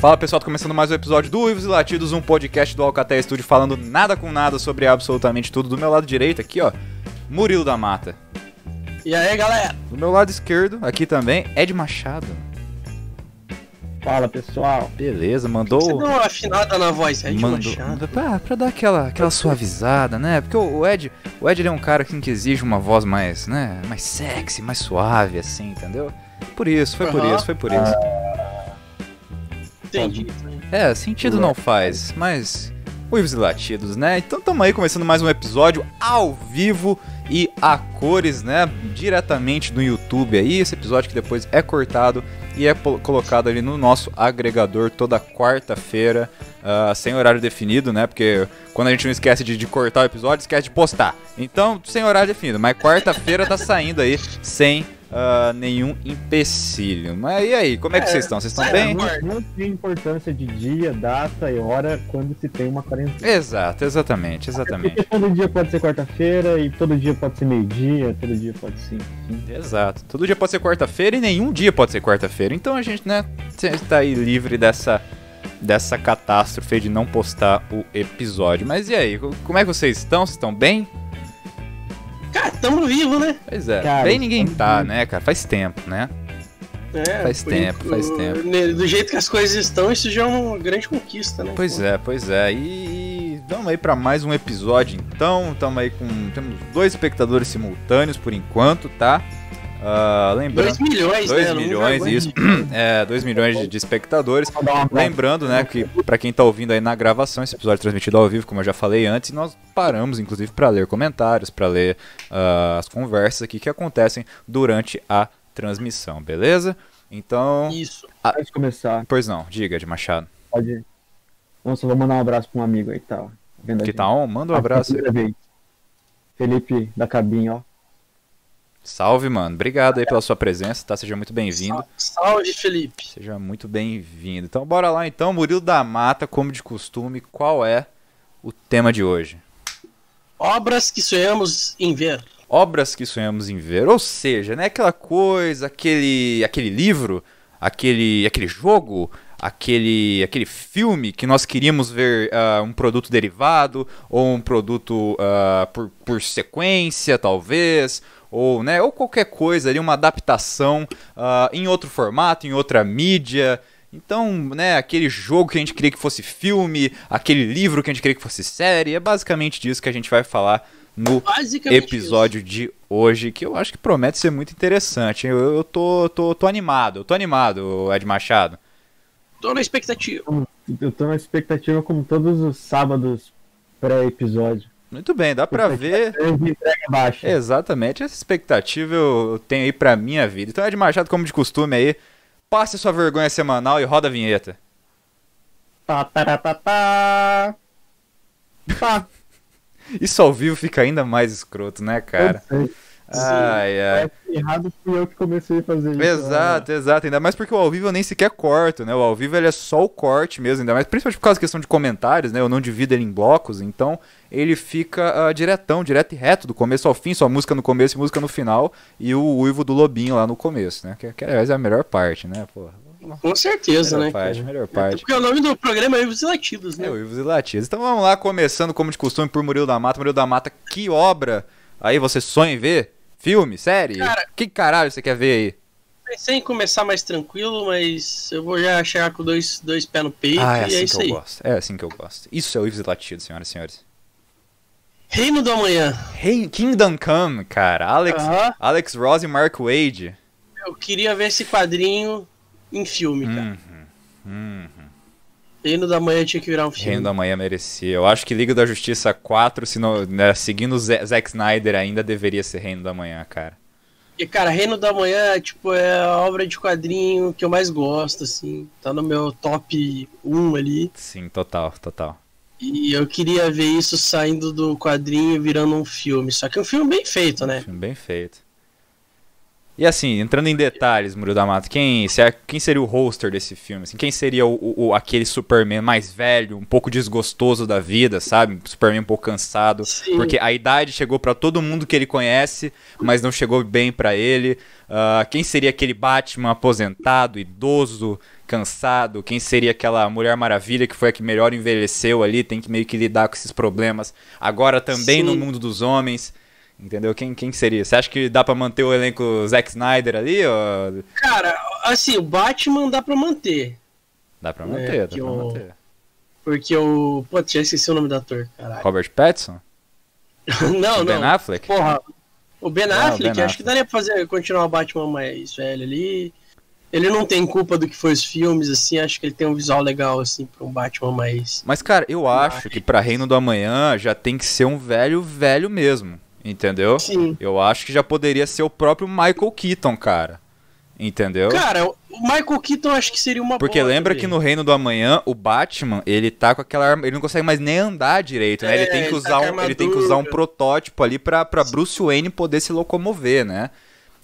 Fala pessoal, tô começando mais um episódio do Uivos e Latidos, um podcast do Alcatel Studio falando nada com nada sobre absolutamente tudo. Do meu lado direito aqui, ó, Murilo da Mata. E aí, galera? Do meu lado esquerdo, aqui também, Ed Machado. Fala pessoal. Beleza, mandou. Você deu uma afinada na voz, Ed mandou, Machado. pra, pra dar aquela, aquela suavizada, né? Porque o, Ed, o Ed é um cara assim, que exige uma voz mais, né? Mais sexy, mais suave, assim, entendeu? Por isso, foi por Aham. isso, foi por isso. Entendi. É, sentido não faz, mas uivos e latidos, né? Então tamo aí começando mais um episódio ao vivo e a cores, né? Diretamente no YouTube aí, esse episódio que depois é cortado e é colocado ali no nosso agregador toda quarta-feira, ah, sem horário definido, né? Porque quando a gente não esquece de, de cortar o episódio, esquece de postar. Então, sem horário definido, mas quarta-feira tá saindo aí sem ah, nenhum empecilho. Mas e aí, como é que É, vocês estão? Vocês estão é, bem? Não tem importância de dia, data e hora quando se tem uma quarentena. Exato, exatamente, exatamente. Porque todo dia pode ser quarta-feira e todo dia pode ser meio-dia, todo dia pode ser. Exato. Todo dia pode ser quarta-feira e nenhum dia pode ser quarta-feira. Então a gente, né, está aí livre dessa dessa catástrofe de não postar o episódio. Mas e aí, co- como é que vocês estão? Vocês estão bem? Cara, tamo vivo, né? Pois é. Cara, bem ninguém estamos tá, vivos. né, cara? Faz tempo, né? É, Faz tempo, faz tempo. né, Do jeito que as coisas estão, isso já é uma grande conquista, né? Pois é, pois é. E, e vamos aí pra mais um episódio então. Tamo aí com temos dois espectadores simultâneos por enquanto, tá? Ah, lembrando 2 milhões, 2 né? Milhões, isso. de- É, 2 milhões de, de espectadores. Lembrando, né, que pra quem tá ouvindo aí na gravação, esse episódio é transmitido ao vivo, como eu já falei antes, nós paramos, inclusive, pra ler comentários, pra ler ah, as conversas aqui que acontecem durante a transmissão, beleza? Então, Isso. Antes de começar, pois não, diga de Machado. pode. Não, só vou mandar um abraço pra um amigo aí que tá vendo a Que tá on, manda um abraço. Felipe da cabine, ó. Salve, mano. Obrigado aí pela sua presença, tá? Seja muito bem-vindo. Salve, Felipe. Seja muito bem-vindo. Então, bora lá então, Murilo da Mata, como de costume, qual é o tema de hoje? Obras que sonhamos em ver. obras que sonhamos em ver. Ou seja, né, aquela coisa, aquele, aquele livro, aquele, aquele jogo, aquele, aquele filme que nós queríamos ver ah, um produto derivado ou um produto ah, por, por sequência, talvez. Ou, né, ou qualquer coisa ali, uma adaptação ah, em outro formato, em outra mídia. Então, né, aquele jogo que a gente queria que fosse filme, aquele livro que a gente queria que fosse série, é basicamente disso que a gente vai falar no episódio de hoje, que eu acho que promete ser muito interessante. Eu, eu tô, tô, tô animado, eu tô animado, Ed Machado. isso. Tô na expectativa. Eu tô na expectativa como todos os sábados pré-episódio. Muito bem, dá pra ver exatamente essa expectativa eu tenho aí pra minha vida. Então, Ed Machado, como de costume aí, passe sua vergonha semanal e roda a vinheta. Isso ao vivo fica ainda mais escroto, né, cara? Eu sei. Ai, ai. É, errado fui eu que comecei a fazer isso. Exato, exato. Ainda mais porque o ao vivo eu nem sequer corto, né? O ao vivo ele é só o corte mesmo, ainda mais principalmente por causa da questão de comentários, né? Eu não divido ele em blocos, então ele fica ah, diretão, direto e reto, do começo ao fim, só música no começo e música no final, e o uivo do lobinho lá no começo, né? Que, que aliás é a melhor parte, né? Porra, Com certeza, melhor né? parte, melhor parte. Porque o nome do programa é Os Latidos, né? É, uivos e latidos. Então vamos lá, começando como de costume por Murilo da Mata. Murilo da Mata, que obra aí você sonha em ver? Filme? Série? Cara- que caralho você quer ver aí? Pensei em começar mais tranquilo, mas eu vou já chegar com dois, dois pés no peito Ah, é e assim é que isso eu aí. gosto. É assim que eu gosto. Isso é uivos e latidos, senhoras e senhores. Reino do Amanhã. Hey, Kingdom Come, cara. Alex, Aham. Alex Ross e Mark Wade. Eu queria ver esse quadrinho em filme, cara. Hum, hum. Reino da Manhã tinha que virar um filme. Reino da Manhã merecia. Eu acho que Liga da Justiça 4, se não, né, seguindo o Zack Snyder, ainda deveria ser Reino da Manhã, cara. E, cara, Reino da Manhã, tipo, é a obra de quadrinho que eu mais gosto, assim. Tá no meu top 1 ali. Sim, total, total. E eu queria ver isso saindo do quadrinho e virando um filme. Só que um filme bem feito, né? Filme bem feito. E assim, entrando em detalhes, Murilo da Mata, quem, é- quem seria o hoster desse filme? Assim, quem seria o, o- aquele Superman mais velho, um pouco desgostoso da vida, sabe? Superman um pouco cansado. Sim. Porque a idade chegou pra todo mundo que ele conhece, mas não chegou bem pra ele. Ah, quem seria aquele Batman aposentado, idoso, cansado? Quem seria aquela Mulher Maravilha que foi a que melhor envelheceu ali, tem que meio que lidar com esses problemas. Agora também Sim. no mundo dos homens. Entendeu? Quem, quem seria? Você acha que dá pra manter o elenco Zack Snyder ali? Ou... Cara, assim, o Batman dá pra manter. Dá pra É, manter, dá que pra o- manter. Porque o. Pô, já esqueci o nome do ator, caralho. Robert Pattinson? não, Ben não. Affleck? Porra. O Ben Não, Affleck, Ben acho Affleck. que daria pra fazer, continuar o Batman mais velho ali. Ele não tem culpa do que foi os filmes, assim, acho que ele tem um visual legal, assim, pra um Batman mais. Mas, cara, eu acho que pra Reino do Amanhã já tem que ser um velho, velho mesmo. Entendeu? Sim. Eu acho que já poderia ser o próprio Michael Keaton, cara. Entendeu? Cara, o Michael Keaton acho que seria uma Porque boa lembra que no Reino do Amanhã, o Batman, ele tá com aquela arma, ele não consegue mais nem andar direito, né? É, ele tem que ele usar tá um, ele tem que usar um protótipo ali pra, pra Bruce Wayne poder se locomover, né?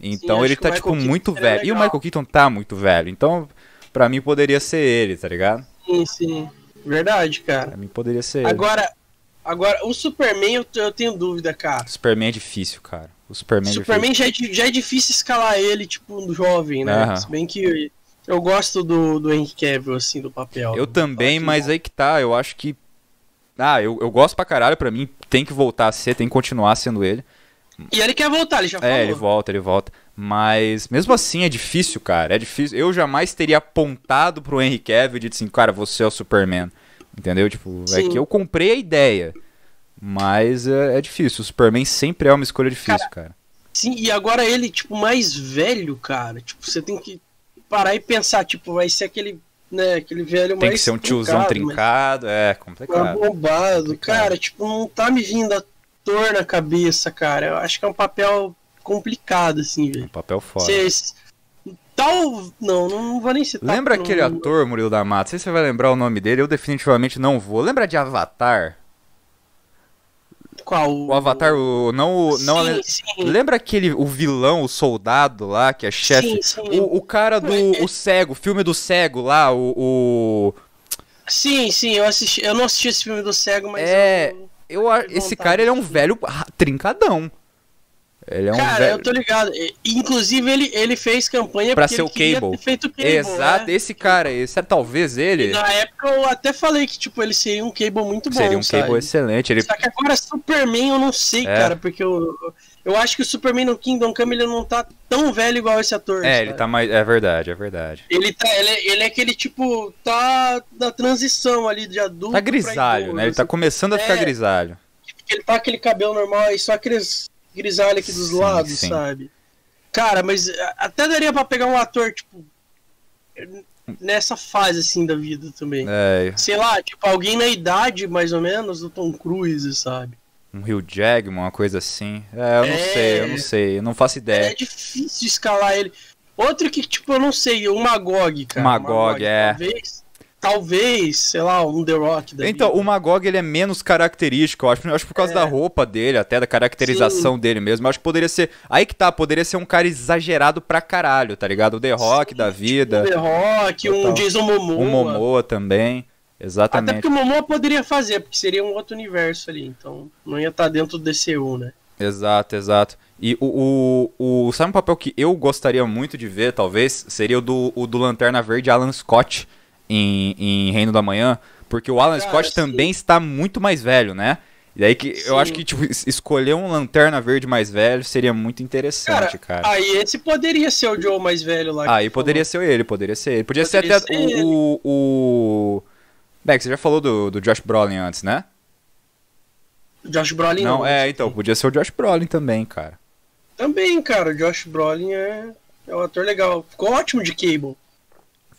Então acho ele tá tipo Keaton muito velho. E o legal. Michael Keaton tá muito velho. Então, pra mim poderia ser ele, tá ligado? Sim, sim. Verdade, cara. Pra mim poderia ser ele. Agora, o Superman eu, eu tenho dúvida, cara. O Superman é difícil, cara. O Superman, é difícil. Superman já é, já é difícil escalar ele, tipo, no jovem, né? Se bem que eu gosto do, do Henry Cavill, assim, do papel. Eu também, mas aí que tá, eu acho que. Ah, eu, eu gosto pra caralho, pra mim tem que voltar a ser, tem que continuar sendo ele. E ele quer voltar, ele já falou. É, ele volta, ele volta. Mas mesmo assim é difícil, cara. É difícil. Eu jamais teria apontado pro Henry Cavill e dito assim, cara, você é o Superman. Entendeu? Tipo, é Sim. que eu comprei a ideia. Mas é, é difícil. O Superman sempre é uma escolha difícil, cara. Sim, e agora ele, tipo, mais velho, cara. Tipo, você tem que parar e pensar, tipo, vai ser aquele, né, aquele velho Tem mais que ser um tiozão trincado, trincado, é complicado. bombado. Complicado. Cara, tipo, não tá me vindo ator na cabeça, cara. Eu acho que é um papel complicado, assim, Um velho. papel foda. Cês- Tal. Não, não vou nem citar. Lembra aquele não- ator, Murilo da Mata? Não sei se você vai lembrar o nome dele, eu definitivamente não vou. Lembra de Avatar? Qual? O Avatar, o, não o. Não a- sim, sim. Lembra aquele, o vilão, o soldado lá, que é chefe? Sim, sim. O, o cara do o cego, filme do cego lá, o. o- Sim, sim, eu assisti. Eu não assisti esse filme do cego, mas. É, eu- eu, esse cara ele é um velho trincadão. Ele é um Cara, velho. eu tô ligado. E- Inclusive, ele, ele fez campanha Pra ser o Cable. feito o Cable. Exato, né? esse cara, esse é talvez ele. Na época eu até falei que, tipo, ele seria um Cable muito bom. Seria um sabe? cable excelente. Ele, Só que agora Superman eu não sei, É. cara, porque eu, eu acho que o Superman no Kingdom Come ele não tá tão velho igual esse ator. é, sabe? ele tá mais. É verdade, é verdade. Ele, tá, ele, é- ele é aquele tipo, tá da transição ali de adulto. Tá grisalho, né? Ele tá começando a ficar É. grisalho. Ele tá com aquele cabelo normal e só aqueles grisalhos aqui dos Sim, lados, sim. sabe? Cara, mas até daria pra pegar um ator, tipo, nessa fase, assim, da vida também. É, Sei lá, tipo, alguém na idade, mais ou menos, do Tom Cruise, sabe? um Rio Jackman, uma coisa assim. É, eu não É. sei, eu não sei, eu não faço É, ideia. difícil escalar ele. Outro que, tipo, eu não sei, o Magog, cara. Magog, é. Talvez, talvez, sei lá, um The Rock da Então, vida. o Magog ele é menos característico, eu acho, eu acho por causa É. da roupa dele, até da caracterização dele mesmo. Eu acho que poderia ser. Aí que tá, poderia ser um cara exagerado pra caralho, tá ligado? O The Rock da vida, Um The Rock, um Total. Jason Momoa. o Momoa também. Até Exatamente. porque o Momoa poderia fazer, porque seria um outro universo ali, então não ia estar dentro do DCU, né? Exato, exato. E o, o, o. Sabe um papel que eu gostaria muito de ver, talvez? Seria o do, o do Lanterna Verde Alan Scott em, em Reino da Manhã. Porque o Alan Cara, Scott sim. também está muito mais velho, né? E aí que eu Sim. acho que, tipo, es- escolher um Lanterna Verde mais velho seria muito interessante, cara. Aí esse poderia ser o Joe mais velho lá. Aí tu poderia ser ele, poderia ser ele. Podia, Poderia ser até ser o. o, o... Beck, você já falou do, do Josh Brolin antes, né? falou. Josh Brolin Não, não. é, então, podia ser o Josh Brolin também, cara. Também, cara, o Josh Brolin é, é um ator legal. Ficou ótimo de Cable.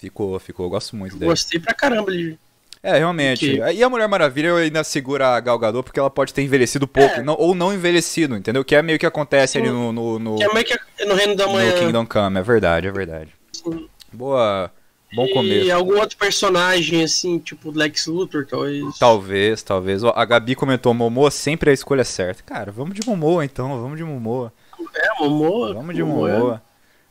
Ficou, ficou, eu gosto muito dele. Gostei pra caramba de. É, realmente. Ok. E a Mulher Maravilha ainda segura a Gal Gadot porque ela pode ter envelhecido pouco, É. não- ou não envelhecido, entendeu? Que é meio que acontece Sim. ali no, no, no, Que é meio que no Reino da no Manhã. Kingdom Come, é verdade, é verdade. Sim. Boa, bom E começo. algum outro personagem, assim, tipo Lex Luthor, talvez. Talvez, talvez. A Gabi comentou, Momoa sempre é a escolha certa. Cara, vamos de Momoa então, vamos de Momoa. É, Momoa. Vamos de Momoa. Momoa.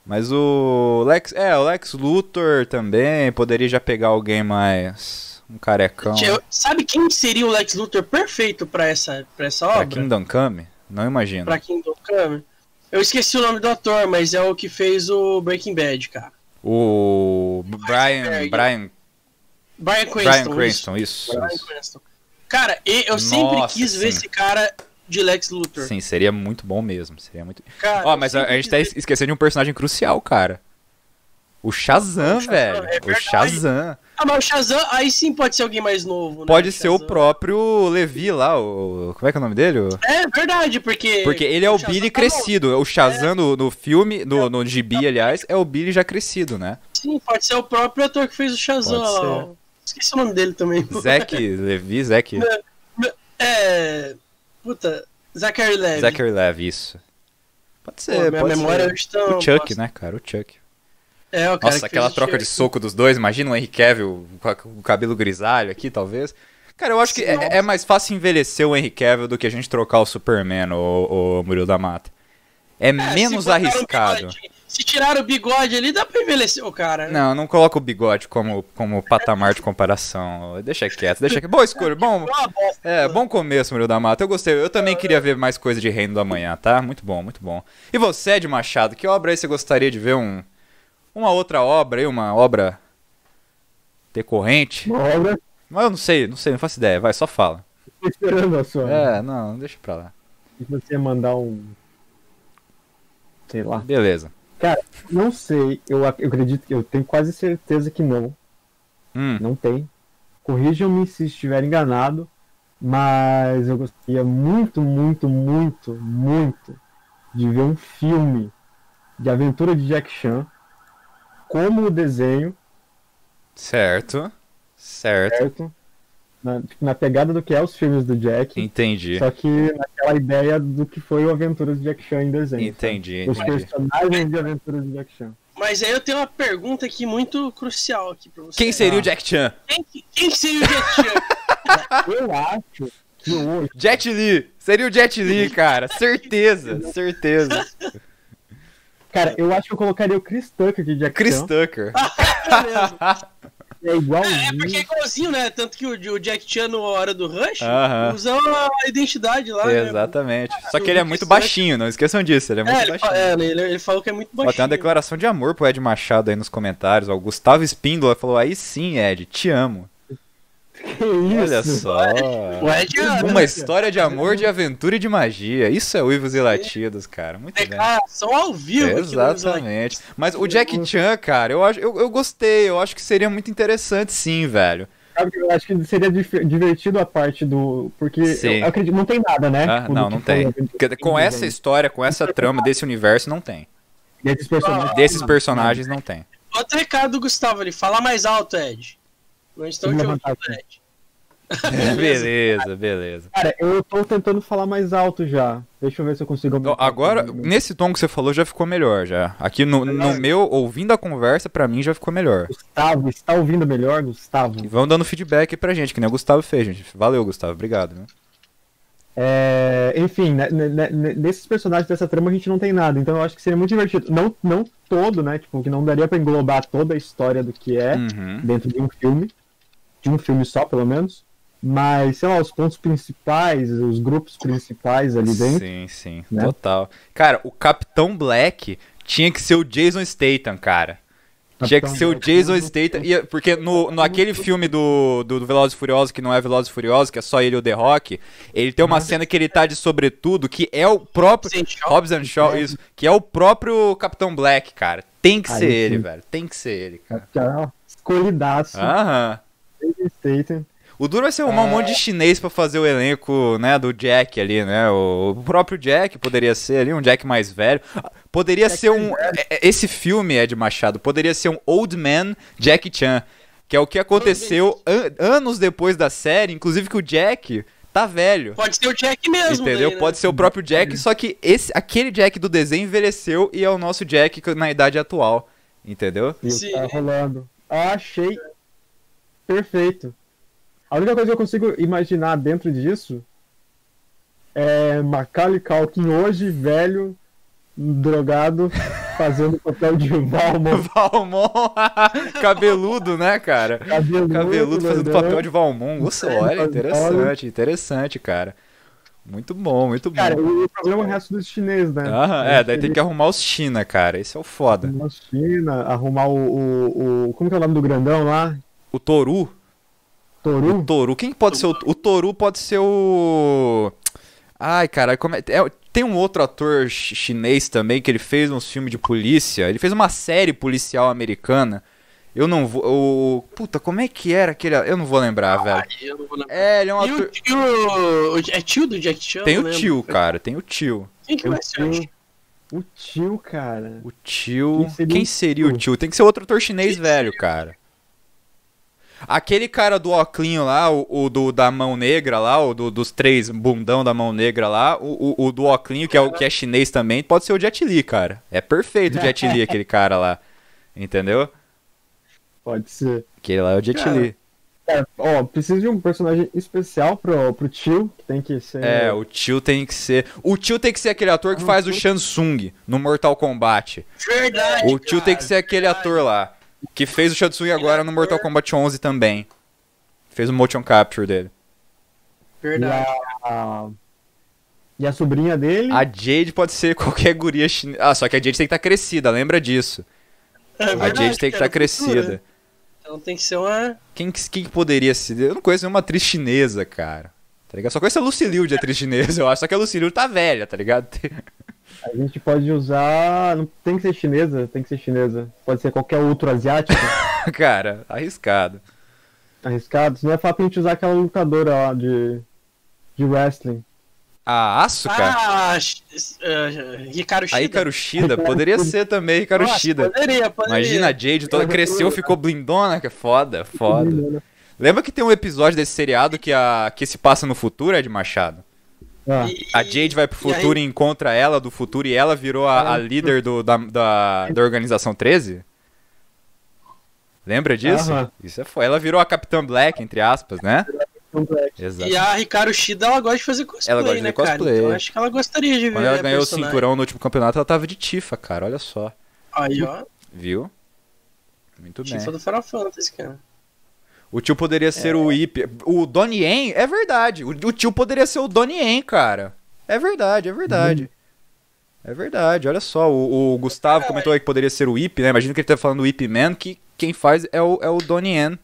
Mas o Lex. É, o Lex Luthor também poderia já pegar alguém mais. Um carecão. Tio, Sabe quem seria o Lex Luthor perfeito pra essa, pra essa Pra obra? Kingdom Come? Não imagino. Pra Kingdom Come? Eu esqueci o nome do ator, mas é o que fez o Breaking Bad, cara. O Brian. Brian, Brian Cranston. Brian isso. Cranston, isso. Brian isso. Cranston. Cara, eu sempre Nossa, quis ver sim. esse cara de Lex Luthor. Sim, seria muito bom mesmo. Seria muito. Cara, Ó, eu mas a, a gente tá esquecendo de um personagem crucial, cara. O Shazam, O Shazam, velho. é o. Shazam. Ah, mas o Shazam, aí sim pode ser alguém mais novo, né? Pode ser o próprio Levi lá, o. Como é que é o nome dele? O- É verdade, porque. Porque ele é o, Shazam Billy tá crescido. O Shazam no, no filme, no, no gibi, aliás, é o Billy já crescido, né? Sim, pode ser o próprio ator que fez o Shazam. Lá. Esqueci o nome dele também. Zack Levi, Zack. É. Puta, Zachary Levi. Zachary Levi, isso. Pode Pô, ser, minha pode memória ser. hoje tá. O Chuck, bosta. né, cara? O Chuck. É, o cara Nossa, que aquela troca de Chuck. soco dos dois. Imagina o Henry Cavill com o cabelo grisalho aqui, talvez. Cara, eu acho que é, é mais fácil envelhecer o Henry Cavill do que a gente trocar o Superman, o, o Murilo da Mata. É, É, menos um arriscado. bigode- Se tirar o bigode ali, dá pra envelhecer o cara. né? Não, não coloca o bigode como, como patamar de comparação. Deixa quieto, deixa quieto. Boa escolha, bom. Bosta. É, bom começo, Murilo da Mata. Eu gostei. Eu também queria ver mais coisa de Reino do Amanhã, tá? Muito bom, muito bom. E você, Ed Machado, que obra aí você gostaria de ver um uma outra obra aí, uma obra decorrente? Uma obra, Mas eu não sei, não sei, não faço ideia. Vai, só fala. tô esperando a sua. É, não, deixa pra lá. Se você mandar um. Sei lá. Beleza. Não sei, eu, eu acredito que eu tenho quase certeza que não. Hum, Não tem. Corrijam-me se estiver enganado, mas eu gostaria muito, muito, muito, muito de ver um filme de aventura de Jack Chan como o desenho, certo. Certo. certo? Na, tipo, na pegada do que é os filmes do Jack, Entendi. só que naquela ideia do que foi o Aventuras de Jack Chan em desenho. Entendi, sabe? Os entendi. personagens de Aventuras de Jack Chan. Mas aí eu tenho uma pergunta aqui muito crucial aqui pra você. Quem seria o Jack Chan? Quem, quem seria o Jack Chan? Eu acho que hoje Jet Li! Seria o Jet Li, cara. Certeza, certeza. Cara, eu acho que eu colocaria o Chris Tucker de Jack Chris Chan. Tucker. É É, igualzinho. porque é igualzinho, né? Tanto que o, o Jack Chan, na hora do Rush, Aham. usa a identidade lá, né? Exatamente. Só que ele é muito baixinho, não esqueçam disso, ele é muito É, ele, fa- baixinho. é, ele, ele falou que é muito Ó, baixinho. tem uma declaração de amor pro Ed Machado aí nos comentários. Ó, o Gustavo Espíndola falou: aí sim, Ed, te amo. Que isso? Olha só. O Ed é Uma história de amor, de aventura e de magia. Isso é uivos e latidos, cara. Muito bem. declaração ao vivo. Slide. Exatamente. Mas o Jack Chan, cara, eu, acho, eu, eu gostei. Eu acho que seria muito interessante, sim, velho. Sabe que Eu acho que seria divertido a parte do. Porque Sim. eu acredito, não tem nada, né? Ah, Tipo, não, não tem. Com essa história, com essa trama desse universo, não tem. Desses personagens. Desses personagens, não tem. Outro recado do Gustavo ali. Fala mais alto, Ed. Não estão te ouvindo. Ed. beleza, beleza. Cara, eu tô tentando falar mais alto já. Deixa eu ver se eu consigo Então, aumentar Agora, nesse tom que você falou, já ficou melhor, já. Aqui no, no meu, ouvindo a conversa, pra mim já ficou melhor. Gustavo, está ouvindo melhor, Gustavo? E vão dando feedback pra gente, que nem o Gustavo fez, gente. Valeu, Gustavo. Obrigado. Né? É, enfim, né, né, né, nesses personagens dessa trama a gente não tem nada, então eu acho que seria muito divertido. Não, não todo, né? Tipo, que não daria pra englobar toda a história do que é Uhum. dentro de um filme. De um filme só, pelo menos. Mas, sei lá, os pontos principais, os grupos principais ali dentro. Sim, sim. né? Total. Cara, o Capitão Black tinha que ser o Jason Statham, cara. Tinha que ser o. Jason Statham. e- Porque no, no aquele filme do, do, do Velozes e Furiosos, que não é Velozes e Furiosos, que é só ele e o The Rock, ele tem uma cena que ele tá de sobretudo, que é o próprio... Hobbs and Shaw, isso. Que é o próprio Capitão Black, cara. Tem que Aí ser sim. ele, velho. Tem que ser ele, cara. Escolhidaço. Aham. Jason Statham. O duro vai ser arrumar um monte de chinês pra fazer o elenco, né, do Jack ali, né? O, próprio Jack poderia ser ali, um Jack mais velho. Poderia ser um. é- é- Esse filme, Ed Machado, poderia ser um Old Man Jack Chan. Que é o que aconteceu an- anos depois da série, inclusive que o Jack tá velho. Pode ser o Jack mesmo. Entendeu? daí, né? Pode ser o próprio Jack, só que esse, aquele Jack do desenho envelheceu e é o nosso Jack na idade atual. Entendeu? E Sim. tá rolando. Achei perfeito. A única coisa que eu consigo imaginar dentro disso é Macaulay Culkin hoje, velho, drogado, fazendo papel de Valmont. Valmont, cabeludo, né, cara? Cabeludo, Cabeludo fazendo né? papel de Valmont. Nossa, olha, interessante, interessante, cara. Muito bom, muito bom. Cara, o problema é o resto dos chineses, né? Aham, é, daí tem que arrumar os China, cara. Esse é o foda. Arrumar China, arrumar o, o, o- Como que é o nome do grandão lá? O Toru. O Toru? Toru. Quem pode ser o. O Toru pode ser o. Ai, cara, como é... é- tem um outro ator chi- chinês também que ele fez uns filmes de polícia. Ele fez uma série policial americana. Eu não vou. O... Puta, como é que era aquele. Eu não vou lembrar, velho. Aí eu não vou lembrar. É, ele é um E o ator. tio. É tio do Jack Chan? Tem o tio, cara, tem o tio. Quem que O vai ser? o tio, o tio, cara. O tio. Quem seria Quem o seria o tio? tio? Tem que ser outro ator chinês velho, cara. Aquele cara do Oclinho lá, o, o do, da mão negra lá, o do- dos três bundão da mão negra lá, o, o, o do Oclinho, que é, o, que é chinês também, pode ser o Jet Li, cara. É perfeito o Jet Li, aquele cara lá. Entendeu? Pode ser. Aquele lá é o Jet Cara, Li. Cara, ó, precisa de um personagem especial pro, pro tio, que tem que ser. É, o tio tem que ser. O tio tem que ser aquele ator que faz o Shansung no Mortal Kombat. Verdade. O tio tem que ser aquele ator lá. Que fez o Shansung agora no Mortal Kombat 11 também. Fez o motion capture dele. E Verdade. a, e a sobrinha dele. A Jade pode ser qualquer guria chinesa. Ah, só que a Jade tem que estar crescida, lembra disso. É a verdade, Jade tem que estar crescida. cultura. Então tem que ser uma. Quem, que- quem que poderia ser? Eu não conheço nenhuma atriz chinesa, cara. Tá ligado? Só conheço a Lucy Liu de atriz chinesa, eu acho. Só que a Lucy Liu tá velha, tá ligado? A gente pode usar. Não tem que ser chinesa, tem que ser chinesa. Pode ser qualquer outro asiático. cara, arriscado. arriscado. Senão é fácil a gente usar aquela lutadora lá de. de wrestling. A Asuka? Ah, uh, Ricardo Shida. a Hikaru Shida? Poderia ser também Hikaru Nossa, Shida. Poderia, poderia. Imagina a Jade toda cresceu, ficou blindona, que é foda, foda. Lembra que tem um episódio desse seriado que, a, que se passa no futuro, Ed Machado? Ah, E- A Jade vai pro e aí- futuro e, encontra ela do futuro e ela virou a, a líder do, da, da, da Organização 13? Lembra disso? Aham. Isso é foda. Ela virou a Capitã Black, entre aspas, né? Exato. E a Ricardo Shida, ela gosta de fazer cosplay, Ela gosta de né, cosplay. Então acho que ela gostaria de ver Quando ela ganhou o cinturão no último campeonato, ela tava de Tifa, cara. Olha só. Aí, ó. Viu? Muito bem. Tifa do Final Fantasy, cara. O tio poderia ser o Ip. O Donnie Yen, é verdade. O, o tio poderia ser o Donnie Yen, cara. É verdade, é verdade. É verdade, olha só. O, o Gustavo comentou aí que poderia ser o Ip, né? Imagina que ele tá falando do Ip Man, que quem faz é o, é o Donnie Yen.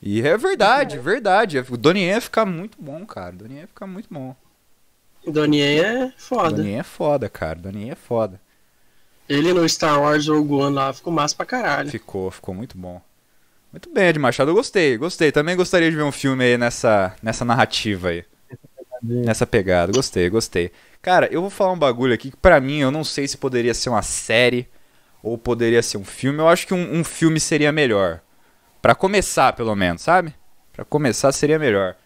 E é verdade, verdade. O Donnie Yen ia ficar muito bom, cara. O Donnie Yen ia ficar muito bom. Donnie Yen é foda. Donnie Yen é foda, cara. O Donnie Yen é foda. Ele no Star Wars Rogue One lá ficou massa pra caralho. Ficou, ficou muito bom. Muito bem, Ed Machado, eu gostei, gostei. Também gostaria de ver um filme aí nessa, nessa narrativa aí. Nessa pegada, gostei, gostei. Cara, eu vou falar um bagulho aqui que pra mim eu não sei se poderia ser uma série ou poderia ser um filme. Eu acho que um, um filme seria melhor. Pra começar, pelo menos, sabe? Pra começar seria melhor.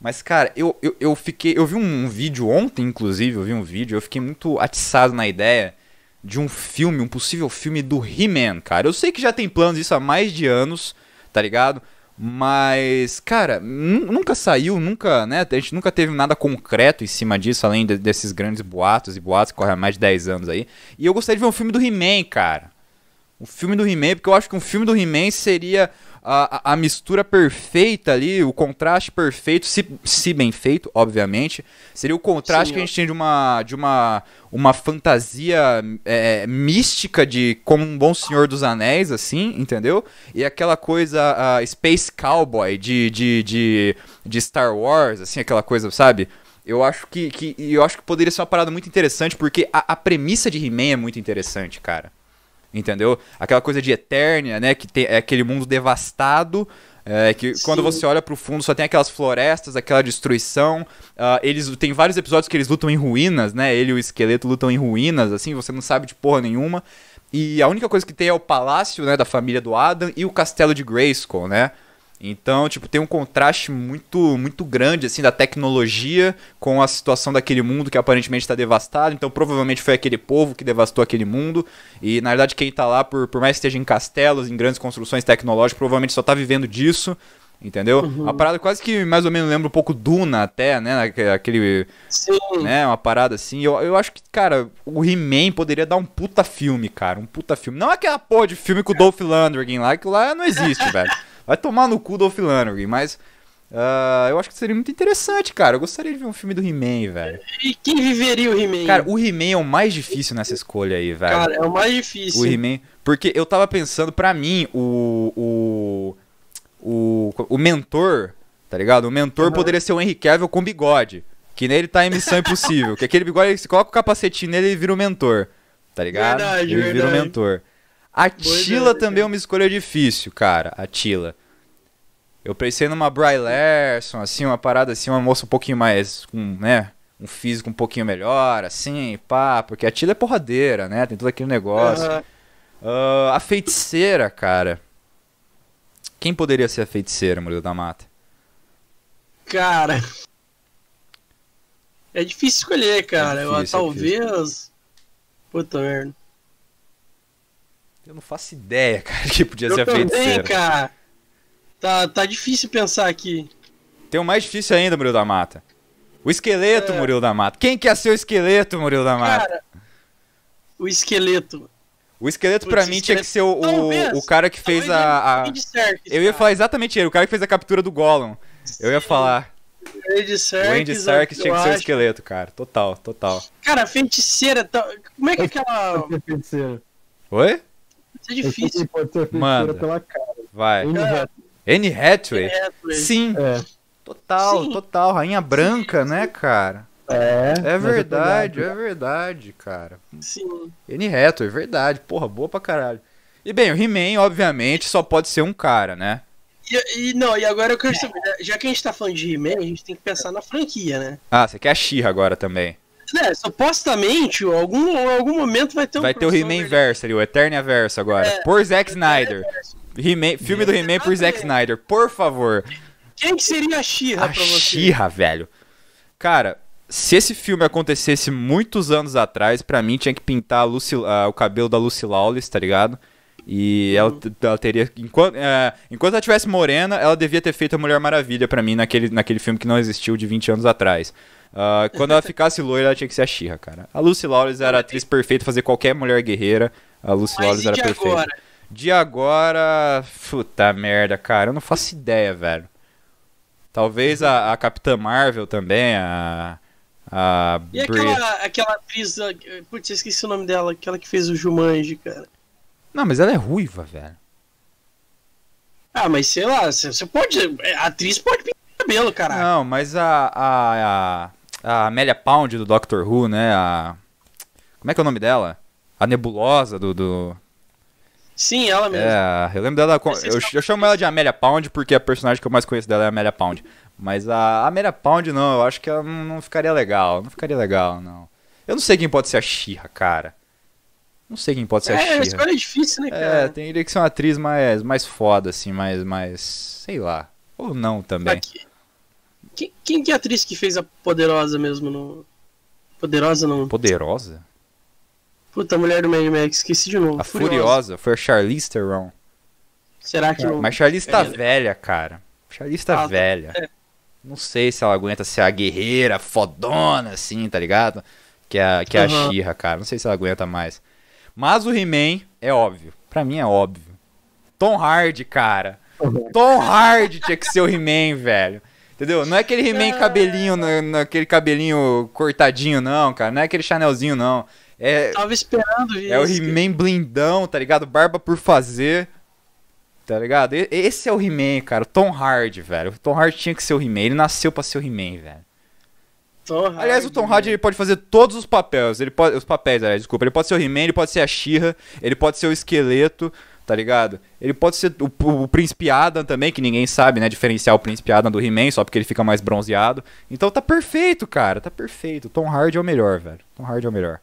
Mas, cara, eu, eu, eu fiquei. Eu vi um, um vídeo ontem, inclusive, eu vi um vídeo, eu fiquei muito atiçado na ideia de um filme, um possível filme do He-Man, cara. Eu sei que já tem planos disso há mais de anos, tá ligado? Mas, cara, nu- nunca saiu, nunca, né? A gente nunca teve nada concreto em cima disso, além de- desses grandes boatos e boatos que correm há mais de 10 anos aí. E eu gostaria de ver um filme do He-Man, cara. Um filme do He-Man, porque eu acho que um filme do He-Man seria a, a, mistura perfeita ali, o contraste perfeito, se, se bem feito, obviamente. Seria o contraste Sim, que a gente tem de uma, de uma, uma fantasia é, mística de como um bom Senhor dos Anéis, assim, entendeu? E aquela coisa ah, Space Cowboy de, de, de, de Star Wars, assim, aquela coisa, sabe? Eu acho que, que, eu acho que poderia ser uma parada muito interessante, porque a, a premissa de He-Man é muito interessante, cara. Entendeu? Aquela coisa de Eternia, né? Que tem, é aquele mundo devastado. é, que quando Sim. você olha pro fundo só tem aquelas florestas, aquela destruição. ah, eles tem vários episódios que eles lutam em ruínas, né? Ele e o esqueleto lutam em ruínas, assim, você não sabe de porra nenhuma. E a única coisa que tem é o palácio, né, da família do Adam e o castelo de Grayskull, né? Então, tipo, tem um contraste muito muito grande assim da tecnologia com a situação daquele mundo que aparentemente está devastado. Então, provavelmente foi aquele povo que devastou aquele mundo. E na verdade, quem tá lá, por, por mais que esteja em castelos, em grandes construções tecnológicas, provavelmente só tá vivendo disso. Entendeu? Uhum. Uma parada quase que mais ou menos lembra um pouco Duna até, né? Aque- Aquele, Sim. né? Uma parada assim. Eu, eu acho que, cara, o He-Man poderia dar um puta filme, cara. Um puta filme. Não aquela porra de filme com o Dolph Lundgren lá, que lá não existe, velho. Vai tomar no cu o Dolph Lundgren, mas... ah, eu acho que seria muito interessante, cara. Eu gostaria de ver um filme do He-Man, velho. E quem viveria o He-Man? Cara, o He-Man é o mais difícil nessa escolha aí, velho. Cara, é o mais difícil. O He-Man. Porque eu tava pensando, pra mim, o. O. O, o mentor, tá ligado? O mentor Aham. poderia ser o Henry Cavill com bigode. Que nele tá em Missão Impossível. que aquele bigode, você coloca o capacetinho nele e vira o mentor. Tá ligado? Verdade, ele vira o verdade. mentor. A Tila ideia, também é uma escolha difícil, cara. A Tila. Eu pensei numa Bry Larson, assim, uma parada assim, uma moça um pouquinho mais, com, né? Um físico um pouquinho melhor, assim, pá. Porque a Tila é porradeira, né? Tem todo aquele negócio. Aham. Ah, a feiticeira, cara. Quem poderia ser a feiticeira, Murilo da Mata? Cara. É difícil escolher, cara. Eu- difícil, é talvez. Puta merda. Eu não faço ideia, cara, que podia ser Eu a também, feiticeira. cara. Tá, tá difícil pensar aqui. Tem o mais difícil ainda, Murilo da Mata. O esqueleto, É. Murilo da Mata. Quem quer ser o esqueleto, Murilo da Mata? Cara, o esqueleto. o esqueleto putz, pra mim tinha esqueleto- que ser o, o, o cara que fez Talvez a. a- Serkis, Eu ia falar exatamente ele, o cara que fez a captura do Gollum. Eu ia falar. Andy O Serkis, Andy Serkis tinha que ser o esqueleto, cara. Total, total. Cara, feiticeira. tá- Como é que é aquela. Ser. Oi? Isso é difícil. pode ser Manda. pela cara. Vai. Anne Cara, Hathaway. Anne Hathaway? é, é. Sim, É. total, Sim. total. Rainha branca, né, cara? É, É tô verdade, é verdade, cara. Sim. Anne Hathaway, é verdade. Porra, boa pra caralho. E bem, o He-Man, obviamente, só pode ser um cara, né? E, e não, e agora eu quero saber, já que a gente tá falando de He-Man, a gente tem que pensar na franquia, né? Ah, você quer a She-Ra agora também. Né, supostamente, algum, algum momento vai ter um Vai ter o He-Man Verse ali, o Eternia Verse agora. É. por Zack Snyder. He-Man- filme do He-Man por Zack Snyder, por favor. Quem que seria a She-Ra A pra você? She-Ra, velho. Cara, se esse filme acontecesse muitos anos atrás, pra mim tinha que pintar Lucy- ah, o cabelo da Lucy Lawless, tá ligado? E ela, Uhum. ela teria. Enquanto, é, enquanto ela tivesse morena, ela devia ter feito a Mulher Maravilha pra mim naquele, naquele filme que não existiu de 20 anos atrás. Ah, quando ela ficasse loira, ela tinha que ser a She-Ra, cara. A Lucy Lawless era a atriz perfeita, fazer qualquer mulher guerreira. A Lucy Mas Lawless era de perfeita. agora? De agora. Puta merda, cara. Eu não faço ideia, velho. Talvez a, a Capitã Marvel também, a. A. E aquela, aquela atriz, ah, putz, eu esqueci o nome dela, aquela que fez o Jumanji, cara. Não, mas ela é ruiva, velho. Ah, mas sei lá, você pode, a atriz pode pintar o cabelo, caralho. Não, mas a. A, a, Amélia Pound do Doctor Who, né? A. Como é que é o nome dela? A nebulosa do. do... Sim, ela mesmo. É, eu lembro dela. Eu, eu chamo ela de Amélia Pound porque a personagem que eu mais conheço dela é a Amélia Pound. Mas a Amélia Pound, não, eu acho que ela não, não ficaria legal. Não ficaria legal, não. Eu não sei quem pode ser a Xirra, cara. Não sei quem pode ser a É, a Xirra. escolha é difícil, né, É, cara? teria que ser uma atriz mais, mais foda, assim, mais, mais. Sei lá. Ou não também. Aqui. Quem, quem que é a atriz que fez a Poderosa mesmo no... Poderosa não. Poderosa? Puta, a mulher do Mad Max, esqueci de novo. A Furiosa foi a Charlize Theron. Será que não? Mas Charlize tá É. velha, cara. Charlize tá Ah, tá. velha. É. Não sei se ela aguenta ser a guerreira fodona, assim, tá ligado? Que é, a- que é a Aham. She-Ra, cara. Não sei se ela aguenta mais. Mas o He-Man é óbvio. Pra mim é óbvio. Tom Hardy, cara. Tom Hardy tinha que ser o He-Man, velho. Entendeu? Não é aquele He-Man cabelinho, na- naquele cabelinho cortadinho, não, cara. Não é aquele Chanelzinho, não. É, Tava esperando isso. é o He-Man blindão, tá ligado? Barba por fazer. Tá ligado? Esse é o He-Man, cara. O Tom Hardy, velho. O Tom Hardy tinha que ser o He-Man. Ele nasceu pra ser o He-Man, velho. Tom Aliás, o Tom Hardy ele pode fazer todos os papéis. Ele pode, os papéis, aliás, desculpa. Ele pode ser o He-Man, ele pode ser a She-Ra, ele pode ser o esqueleto, tá ligado? Ele pode ser o, o, o Príncipe Adam também, que ninguém sabe, né? Diferenciar o Príncipe Adam do He-Man, só porque ele fica mais bronzeado. Então tá perfeito, cara. Tá perfeito. Tom Hardy é o melhor, velho. Tom Hardy é o melhor.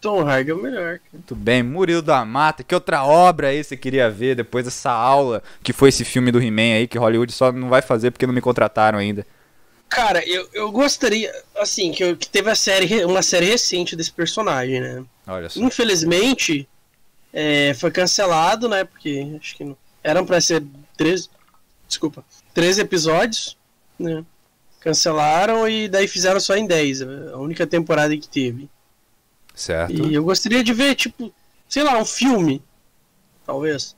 Tom Hardy é o melhor. cara. Muito bem, Murilo da Mata, que outra obra aí você queria ver depois dessa aula que foi esse filme do He-Man aí, que Hollywood só não vai fazer porque não me contrataram ainda. Cara, eu, eu gostaria, assim, que, eu- que teve a série, uma série recente desse personagem, né? Olha só. Infelizmente, é, foi cancelado, né? Porque acho que não, eram pra ser três, desculpa, 13 episódios, né? Cancelaram e daí fizeram só em 10, a única temporada que teve. Certo. E eu gostaria de ver, tipo, sei lá, um filme, talvez,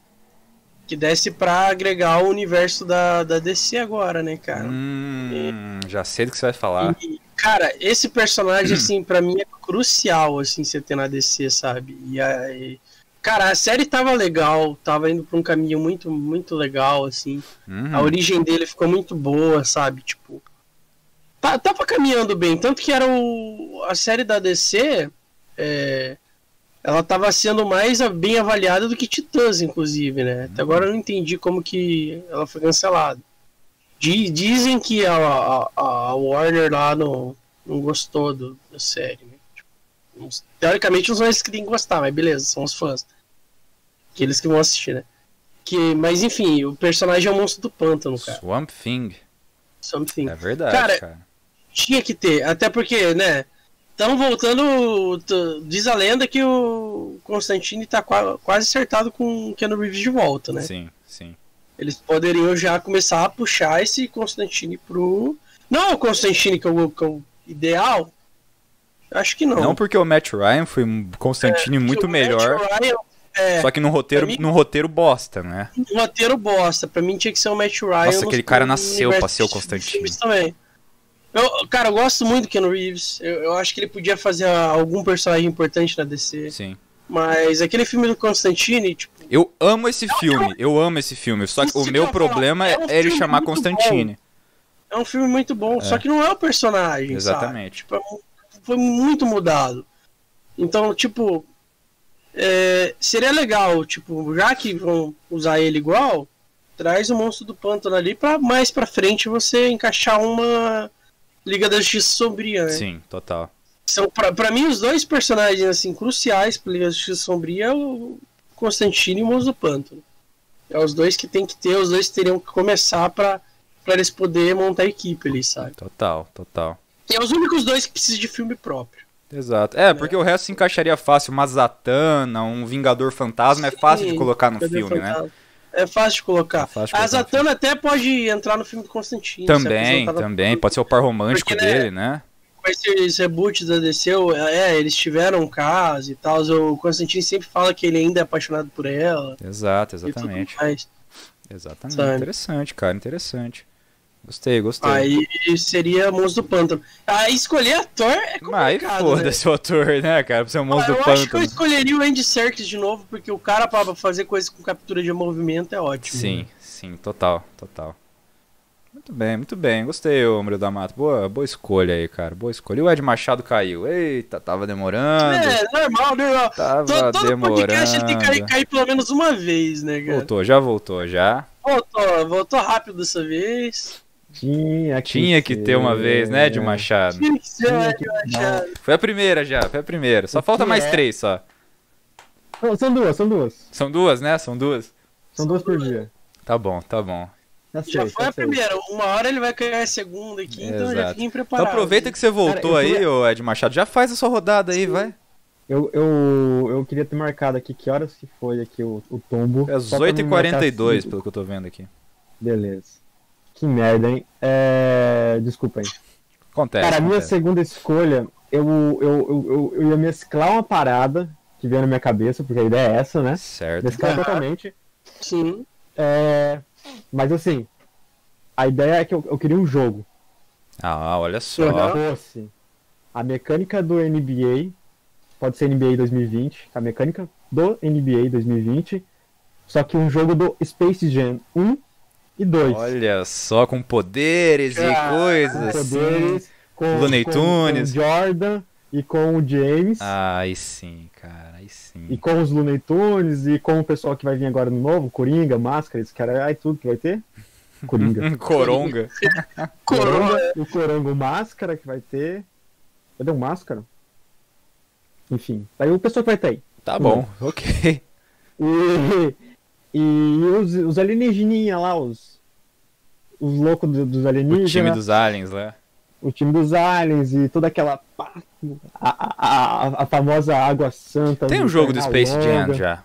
que desse pra agregar o universo da, da DC agora, né, cara? Hum, já sei do que você vai falar. E, cara, esse personagem, assim, pra mim é crucial, assim, você ter na DC, sabe? E aí. Cara, a série tava legal, tava indo pra um caminho muito, muito legal, assim. Uhum. A origem dele ficou muito boa, sabe? Tipo. Tá, tava caminhando bem. Tanto que era o. A série da DC. É, ela tava sendo mais bem avaliada do que Titãs, inclusive, né? Até agora eu não entendi como que ela foi cancelada. Di- Dizem que a, a- a Warner lá não, não gostou do, da série, né? Tipo, teoricamente não são eles que têm que gostar, mas beleza, são os fãs. Que eles que vão assistir, né? Que, mas enfim, o personagem é o monstro do pântano, cara. Swamp Thing. Something. É verdade, Cara, cara. Tinha que ter, até porque, né? Estamos voltando. Diz a lenda que o Constantine tá qua- quase acertado com o Keanu Reeves de volta, né? Sim, sim. Eles poderiam já começar a puxar esse Constantine pro. Não é o Constantine que é o, que é o ideal? Acho que não. Não porque o Matt Ryan foi um Constantine muito Porque o Matt melhor, Ryan, é, só que num roteiro, mim- num roteiro bosta, né? um roteiro bosta. Pra mim tinha que ser o Matt Ryan. Nossa, nos- aquele cara nasceu pra ser o Constantine. Também. Eu, cara, eu gosto muito do Keanu Reeves. Eu, eu acho que ele podia fazer algum personagem importante na DC. Sim. Mas aquele filme do Constantine, tipo, Eu amo esse filme, eu amo esse filme. Só que o meu problema é é um ele filme chamar Constantine. é um filme muito bom. Só que não é o personagem. Exatamente. Sabe? Tipo, é foi muito mudado. Então, tipo. é, seria legal, tipo, já que vão usar ele igual, traz o monstro do pântano ali pra mais pra frente você encaixar uma Liga da Justiça Sombria, né? Sim, total. São, pra, pra mim, os dois personagens assim, cruciais pra Liga da Justiça Sombria é o Constantino e o do Pântano. É os dois que tem que ter, os dois teriam que começar pra, pra eles poderem montar a equipe ali, sabe? Total, total. E é os únicos dois que precisam de filme próprio. Exato. É, porque o resto se encaixaria fácil. Uma Zatanna, um Vingador Fantasma é fácil de Sim, colocar no o filme, né? É fácil de colocar. É fácil de a Zatanna até pode entrar no filme do Constantino. ser Também, também. Pode ser o par romântico Porque, né, dele, né? Com esse reboot da DC, é, eles tiveram um caso e tal. O Constantino sempre fala que ele ainda é apaixonado por ela. Exato, E tudo exatamente. mais. Exatamente. Sabe? Interessante, cara, interessante. Gostei, gostei. Aí seria Monstro do Pântano. Aí escolher ator é Mas aí complicado, né? foda-se o ator, né, cara? Pra ser o Ah, monstro eu do acho que eu pântano. escolheria o Andy Serkis de novo, porque o cara pra fazer coisa com captura de movimento é ótimo. Sim, sim, total, total. Muito bem, muito bem. Gostei, ô Murilo da Mata. Boa, boa escolha aí, cara. Boa escolha. E o Ed Machado caiu. Eita, tava demorando. É, normal, normal. Tava Todo, todo demorando. podcast ele tem que cair, cair pelo menos uma vez, né, cara? Voltou, já voltou, já. Voltou, voltou rápido dessa vez. Tinha que, Tinha que ter uma vez, né, Ed Machado? Tinha que ser, Tinha que- Machado? Foi a primeira já, foi a primeira. Só O falta mais é? três só. Não, são duas, são duas. São duas, né? São duas? São duas por dia. Tá bom, tá bom. Já sei, Já foi a sei. primeira. Uma hora ele vai ganhar a segunda aqui, então já fiquem Então preparados. aproveita que você voltou Cara, aí, ô Ed Machado. Já faz a sua rodada aí, vai. Eu, eu, eu queria ter marcado aqui que horas que foi aqui o, o tombo. É às só pra me marcar 8h42, assim. pelo que eu tô vendo aqui. Beleza. Que merda, hein? É... Desculpa aí. Acontece. Cara, a minha acontece. segunda escolha, eu, eu, eu, eu, eu ia mesclar uma parada que veio na minha cabeça, porque a ideia é essa, né? Certo. Mesclar Ah. totalmente. Sim. É... Mas assim, a ideia é que eu, eu queria um jogo. Ah, olha só. fosse a mecânica do NBA, pode ser NBA 2020, a mecânica do NBA 2020, só que um jogo do Space Jam 1 e 2. Olha só, com poderes e Ah, coisas com poderes, com, Looney Tunes. com o Jordan e com o James. Ah, aí sim, cara, aí sim. E com os Looney Tunes e com o pessoal que vai vir agora no novo, Coringa, Máscara, esse cara, aí tudo que vai ter. Coringa. Coronga. O Coronga, o Máscara que vai ter. Cadê o Máscara? Enfim, aí o pessoal que vai ter aí. Tá bom, ok. E, e os, os alienígeninha lá, os, os loucos do- dos O alienígenas, time dos aliens lá. o time dos aliens e toda aquela. pá, A, a, a, a famosa água santa. Tem um jogo do Space Jam já.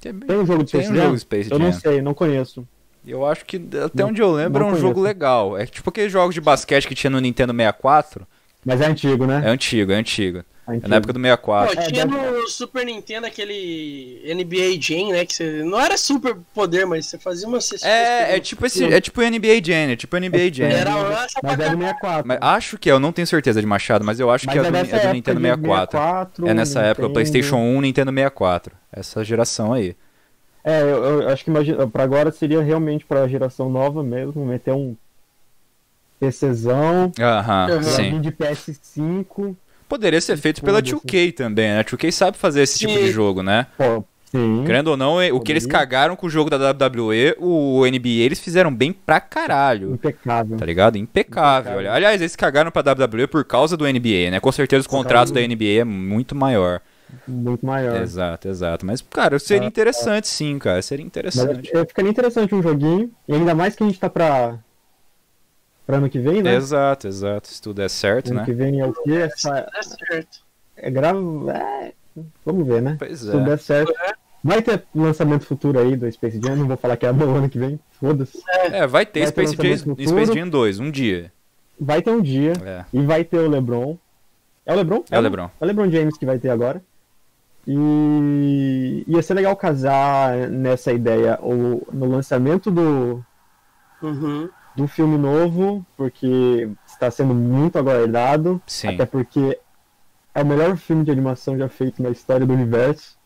Tem Tem um jogo do Tem Space um Jam? jogo Space Eu não sei, não conheço. Eu acho que, até onde eu lembro, é não um jogo conheço. legal. É tipo aqueles jogos de basquete que tinha no Nintendo 64. Mas é antigo, né? É antigo, é antigo. É É antigo. na época do Pô, 64. É, tinha no Super Nintendo aquele NBA Jam, né? Que você, não era super poder, mas você fazia uma cestinha. É, é tipo esse, é tipo NBA Jam, é tipo NBA Jam. Era Mas é do caralho. 64. Mas acho que é, eu não tenho certeza de Machado, mas eu acho Mas que é, do, é do época Nintendo de 64. 64, É nessa época, Nintendo. PlayStation 1, Nintendo 64. Essa geração aí. É, eu, eu acho que imagina, pra agora seria realmente pra geração nova mesmo, meter um PCzão, Aham, Uhum. sim. joguinho de PS5. Poderia ser feito pela Foda-se. 2K também, né? A 2K sabe fazer esse tipo de jogo, né? Pô, sim. Querendo ou não, o que eles cagaram com o jogo da WWE, o NBA eles fizeram bem pra caralho. Impecável. Tá ligado? Impecável. Impecável. Aliás, eles cagaram pra WWE por causa do NBA, né? Com certeza contratos causa da NBA é muito maior. Muito maior. Exato, exato. Mas, cara, seria Ah, interessante sim, cara. Seria Mas interessante. é, ficaria interessante um joguinho. E ainda mais que a gente tá pra. Pra ano que vem, né? Exato, exato. Se tudo der certo, Ano né? que vem é o quê? Essa, É certo. é gravo. É, vamos ver, né? Pois Se tudo é. der certo. Vai ter lançamento futuro aí do Space Jam, não vou falar que é no ano que vem, foda-se. É, vai ter Vai ter Space, lançamento Jam. Space Jam 2, um dia. Vai ter um dia É, e vai ter o LeBron. É o LeBron? é o LeBron. É o LeBron James que vai ter agora. E ia ser legal casar nessa ideia o, no lançamento do, Uhum. Do filme novo, porque está sendo muito aguardado. Sim. Até porque é o melhor filme de animação já feito na história do universo.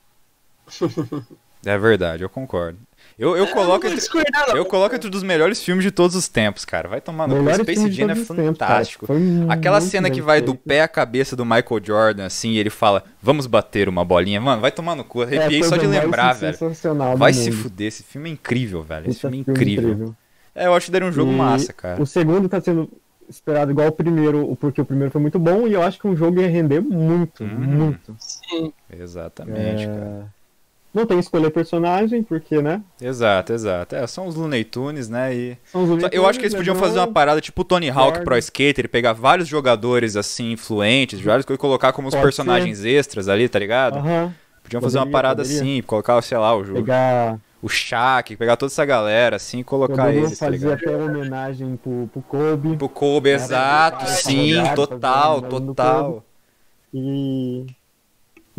É verdade, eu concordo. Eu, eu É, coloco vou entre, eu coloco entre um dos melhores filmes de todos os tempos, cara. Vai tomar no cu. Space Jam é tempos, fantástico. Foi Aquela cena que vai do feito. pé à cabeça do Michael Jordan, assim, e ele fala, vamos bater uma bolinha. Mano, vai tomar no cu. É Arrepiei só coisa de lembrar, velho. do Vai se fuder, esse filme é incrível, velho. Esse Puta filme é filme incrível. É, eu acho que daria um jogo E massa, cara. O segundo tá sendo esperado igual o primeiro, porque o primeiro foi muito bom e eu acho que um jogo ia render muito, Hum. muito. Sim. Exatamente, É, cara. Não tem que escolher personagem, porque, né? Exato, exato. É, são os Looney Tunes, né? E... São os Só- Looney Eu acho que eles Tunes, podiam LeBron, fazer uma parada tipo o Tony Hawk. Pro Skater, pegar vários jogadores, assim, influentes, vários coisas, e colocar como os Pode personagens extras ali, tá ligado? Aham. Podiam fazer uma Poderia, parada poderia. assim, colocar, sei lá, o, o, Pegar. O Shaq, pegar toda essa galera, assim, e colocar Poderiam eles, tá fazer ligado? até homenagem pro, pro Kobe. Pro Kobe, exato, sim, total, total. E.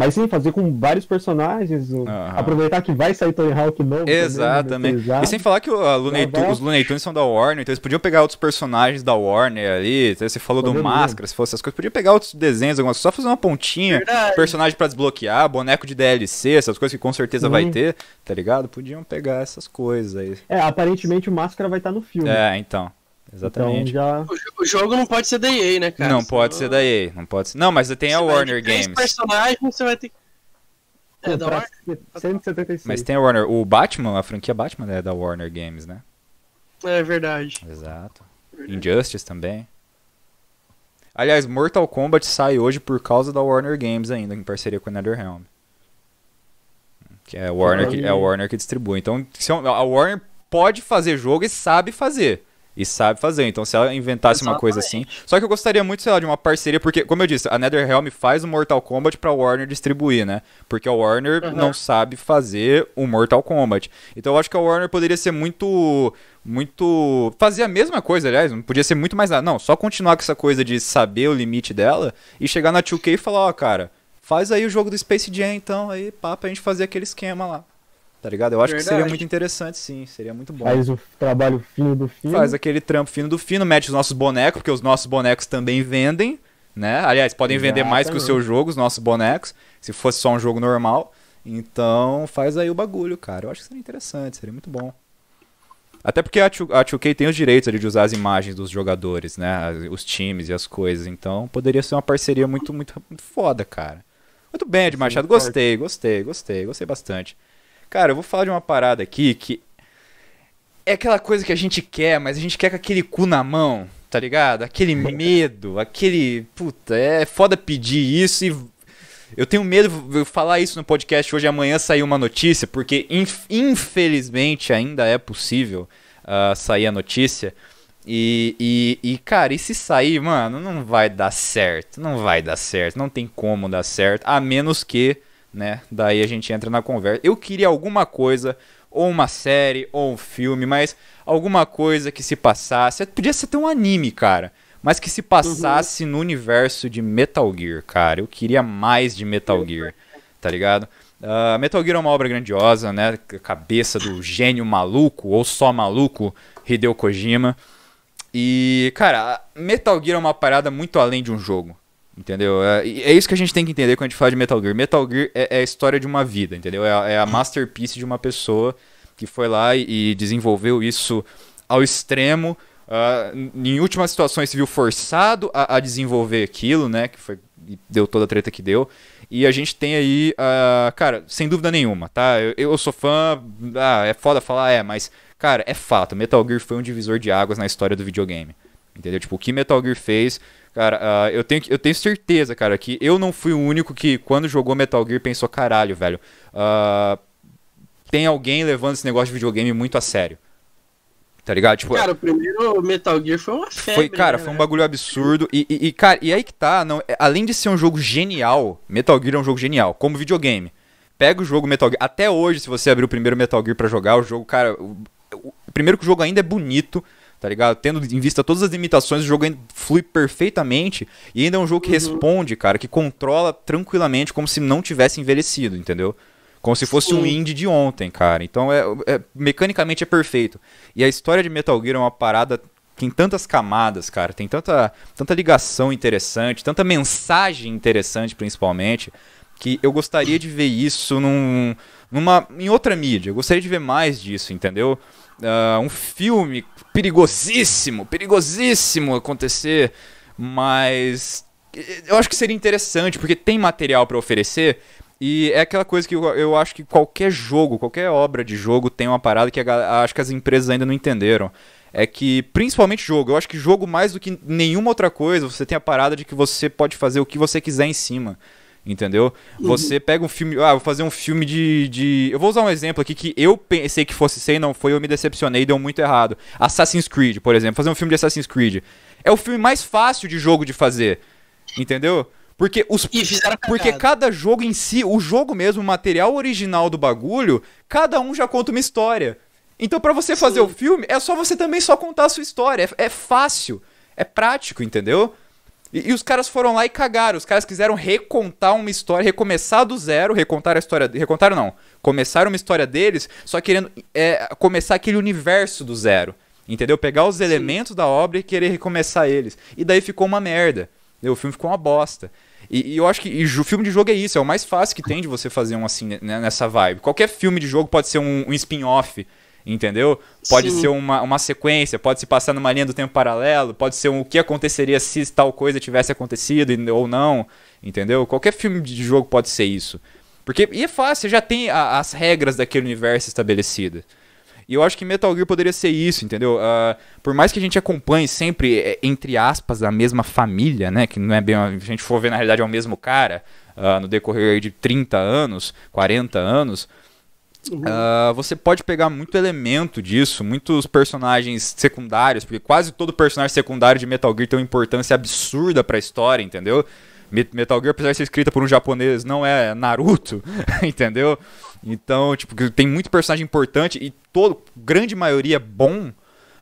Mas sim, fazer com vários personagens. Aham. Aproveitar que vai sair Tony Hawk novo. também, Exatamente. remasterizado. E sem falar que Looney Vai, Tu- vai. os Looney Tunes são da Warner, então eles podiam pegar outros personagens da Warner ali. então Você falou do Poderia. Máscara, se fosse essas coisas. Podiam pegar outros desenhos, algumas só fazer uma pontinha, Verdade. personagem pra desbloquear, boneco de DLC, essas coisas que com certeza vai Sim. ter, tá ligado? Podiam pegar essas coisas aí. É, aparentemente o Máscara vai estar no filme. É, então. Então Exatamente. já. O, o jogo não pode ser da EA, né, cara? não pode ser da EA, não pode ser. Não, mas tem a você vai Warner Games. personagens, você vai ter que. É da Warner? 176. Mas tem a Warner. O Batman, a franquia Batman é da Warner Games, né? É verdade. Exato. Injustice também. Aliás, Mortal Kombat sai hoje por causa da Warner Games ainda, em parceria com a NetherRealm. Que é a Warner que, é a Warner que distribui. Então, se a Warner pode fazer jogo e sabe fazer. E sabe fazer. Então, se ela inventasse uma coisa assim. Só que eu gostaria muito, sei lá, de uma parceria, porque, como eu disse, a NetherRealm faz o Mortal Kombat pra Warner distribuir, né? Porque a Warner Aham. não sabe fazer o Mortal Kombat. Então, eu acho que a Warner poderia ser muito. Muito. Fazer a mesma coisa, aliás, não podia ser muito mais nada. Não, só continuar com essa coisa de saber o limite dela e chegar na 2K e falar: ó, cara, faz aí o jogo do Space Jam, então, aí, pá, pra gente fazer aquele esquema lá. Tá ligado? Eu acho que seria Verdade. muito interessante, sim. Seria muito bom. Faz o trabalho fino do filme. Faz aquele trampo fino do fino, mete os nossos bonecos, porque os nossos bonecos também vendem, né? Aliás, podem vender mais que o seu Exatamente. jogo, os nossos bonecos, se fosse só um jogo normal. Então, faz aí o bagulho, cara. Eu acho que seria interessante, seria muito bom. Até porque a 2- a 2K tem os direitos ali de usar as imagens dos jogadores, né? Os times e as coisas. Então, poderia ser uma parceria muito, muito, muito foda, cara. Muito bem, Ed Machado. Gostei, gostei, gostei, gostei bastante. Cara, eu vou falar de uma parada aqui que é aquela coisa que a gente quer, mas a gente quer com aquele cu na mão, tá ligado? Aquele medo, aquele. Puta, é foda pedir isso e. Eu tenho medo de falar isso no podcast hoje amanhã sair uma notícia, porque inf- infelizmente ainda é possível ah, sair a notícia. E, e, e, cara, e se sair, mano, não vai dar certo. Não vai dar certo. Não tem como dar certo. A menos que, né? Daí a gente entra na conversa. Eu queria alguma coisa ou uma série, ou um filme, mas alguma coisa que se passasse. Podia ser até um anime, cara. Mas que se passasse uhum. no universo de Metal Gear, cara. Eu queria mais de Metal Gear, tá ligado? Uh, Metal Gear é uma obra grandiosa, né? Cabeça do gênio maluco, ou só maluco, Hideo Kojima. E, cara, Metal Gear é uma parada muito além de um jogo. Entendeu? É, é isso que a gente tem que entender quando a gente fala de Metal Gear. Metal Gear é, é a história de uma vida, entendeu? É a, é a, masterpiece de uma pessoa que foi lá e, e desenvolveu isso ao extremo. Uh, em últimas situações se viu forçado a, a, desenvolver aquilo, né? Que foi, deu toda a treta que deu. E a gente tem aí, uh, cara, sem dúvida nenhuma, tá? Eu, eu sou fã, ah, é foda falar, é, mas, cara, é fato. Metal Gear foi um divisor de águas na história do videogame. Entendeu? Tipo, o que Metal Gear fez Cara, uh, eu, tenho, eu tenho certeza, cara, que eu não fui o único que, quando jogou Metal Gear, pensou, caralho, velho. Uh, tem alguém levando esse negócio de videogame muito a sério. Tá ligado? Tipo, cara, o primeiro Metal Gear foi uma febre. Foi, cara, né, foi um bagulho absurdo. E, e, e, cara, e aí que tá, não, é, além de ser um jogo genial, Metal Gear é um jogo genial, como videogame. Pega o jogo Metal Gear. Até hoje, se você abrir o primeiro Metal Gear pra jogar, o jogo, cara. O, o, primeiro que o jogo ainda é bonito tá ligado? Tendo em vista todas as limitações, o jogo flui perfeitamente e ainda é um jogo que uhum. responde, cara, que controla tranquilamente como se não tivesse envelhecido, entendeu? Como se fosse Sim. um indie de ontem, cara. Então, é, é, mecanicamente é perfeito. E a história de Metal Gear é uma parada tem tantas camadas, cara, tem tanta, tanta ligação interessante, tanta mensagem interessante, principalmente, que eu gostaria de ver isso num, numa, em outra mídia. Eu gostaria de ver mais disso, entendeu? uh, um filme perigosíssimo, perigosíssimo acontecer, mas eu acho que seria interessante, porque tem material para oferecer. E é aquela coisa que eu, eu, acho que qualquer jogo, qualquer obra de jogo tem uma parada que a, acho que as empresas ainda não entenderam. É que, principalmente jogo, eu acho que jogo mais do que nenhuma outra coisa, você tem a parada de que você pode fazer o que você quiser em cima. Entendeu? Uhum. Você pega um filme. Ah, vou fazer um filme de, de. Eu vou usar um exemplo aqui que eu pensei que fosse ser e não foi, eu me decepcionei, deu muito errado. Assassin's Creed, por exemplo. Fazer um filme de Assassin's Creed. É o filme mais fácil de jogo de fazer. Entendeu? Porque, os, porque cada jogo em si, o jogo mesmo, o material original do bagulho, cada um já conta uma história. Então, para você fazer Sim. o filme, é só você também só contar a sua história. É, é fácil. É prático, entendeu? E, e, os caras foram lá e cagaram. Os caras quiseram recontar uma história, recomeçar do zero, recontar a história. Recontaram não. Começaram uma história deles, só querendo é, começar aquele universo do zero. Entendeu? Pegar os Sim. elementos da obra e querer recomeçar eles. E daí ficou uma merda. O filme ficou uma bosta. E, e eu acho que o filme de jogo é isso, é o mais fácil que tem de você fazer um assim, né, nessa vibe. Qualquer filme de jogo pode ser um, um spin-off entendeu? Pode Sim. ser uma, uma sequência, pode se passar numa linha do tempo paralelo, pode ser um, o que aconteceria se tal coisa tivesse acontecido ou não, entendeu? Qualquer filme de jogo pode ser isso. Porque, e é fácil, já tem a, as regras daquele universo estabelecidas. E eu acho que Metal Gear poderia ser isso, entendeu? Uh, por mais que a gente acompanhe sempre, é, entre aspas, a mesma família, né? Que não é bem. A gente for ver, na realidade, é o mesmo cara, uh, no decorrer de 30 anos, 40 anos. Uh, você pode pegar muito elemento disso, muitos personagens secundários, porque quase todo personagem secundário de Metal Gear tem uma importância absurda para a história, entendeu? Metal Gear, apesar de ser escrita por um japonês, não é Naruto, entendeu? Então, tipo, tem muito personagem importante e todo, grande maioria bom.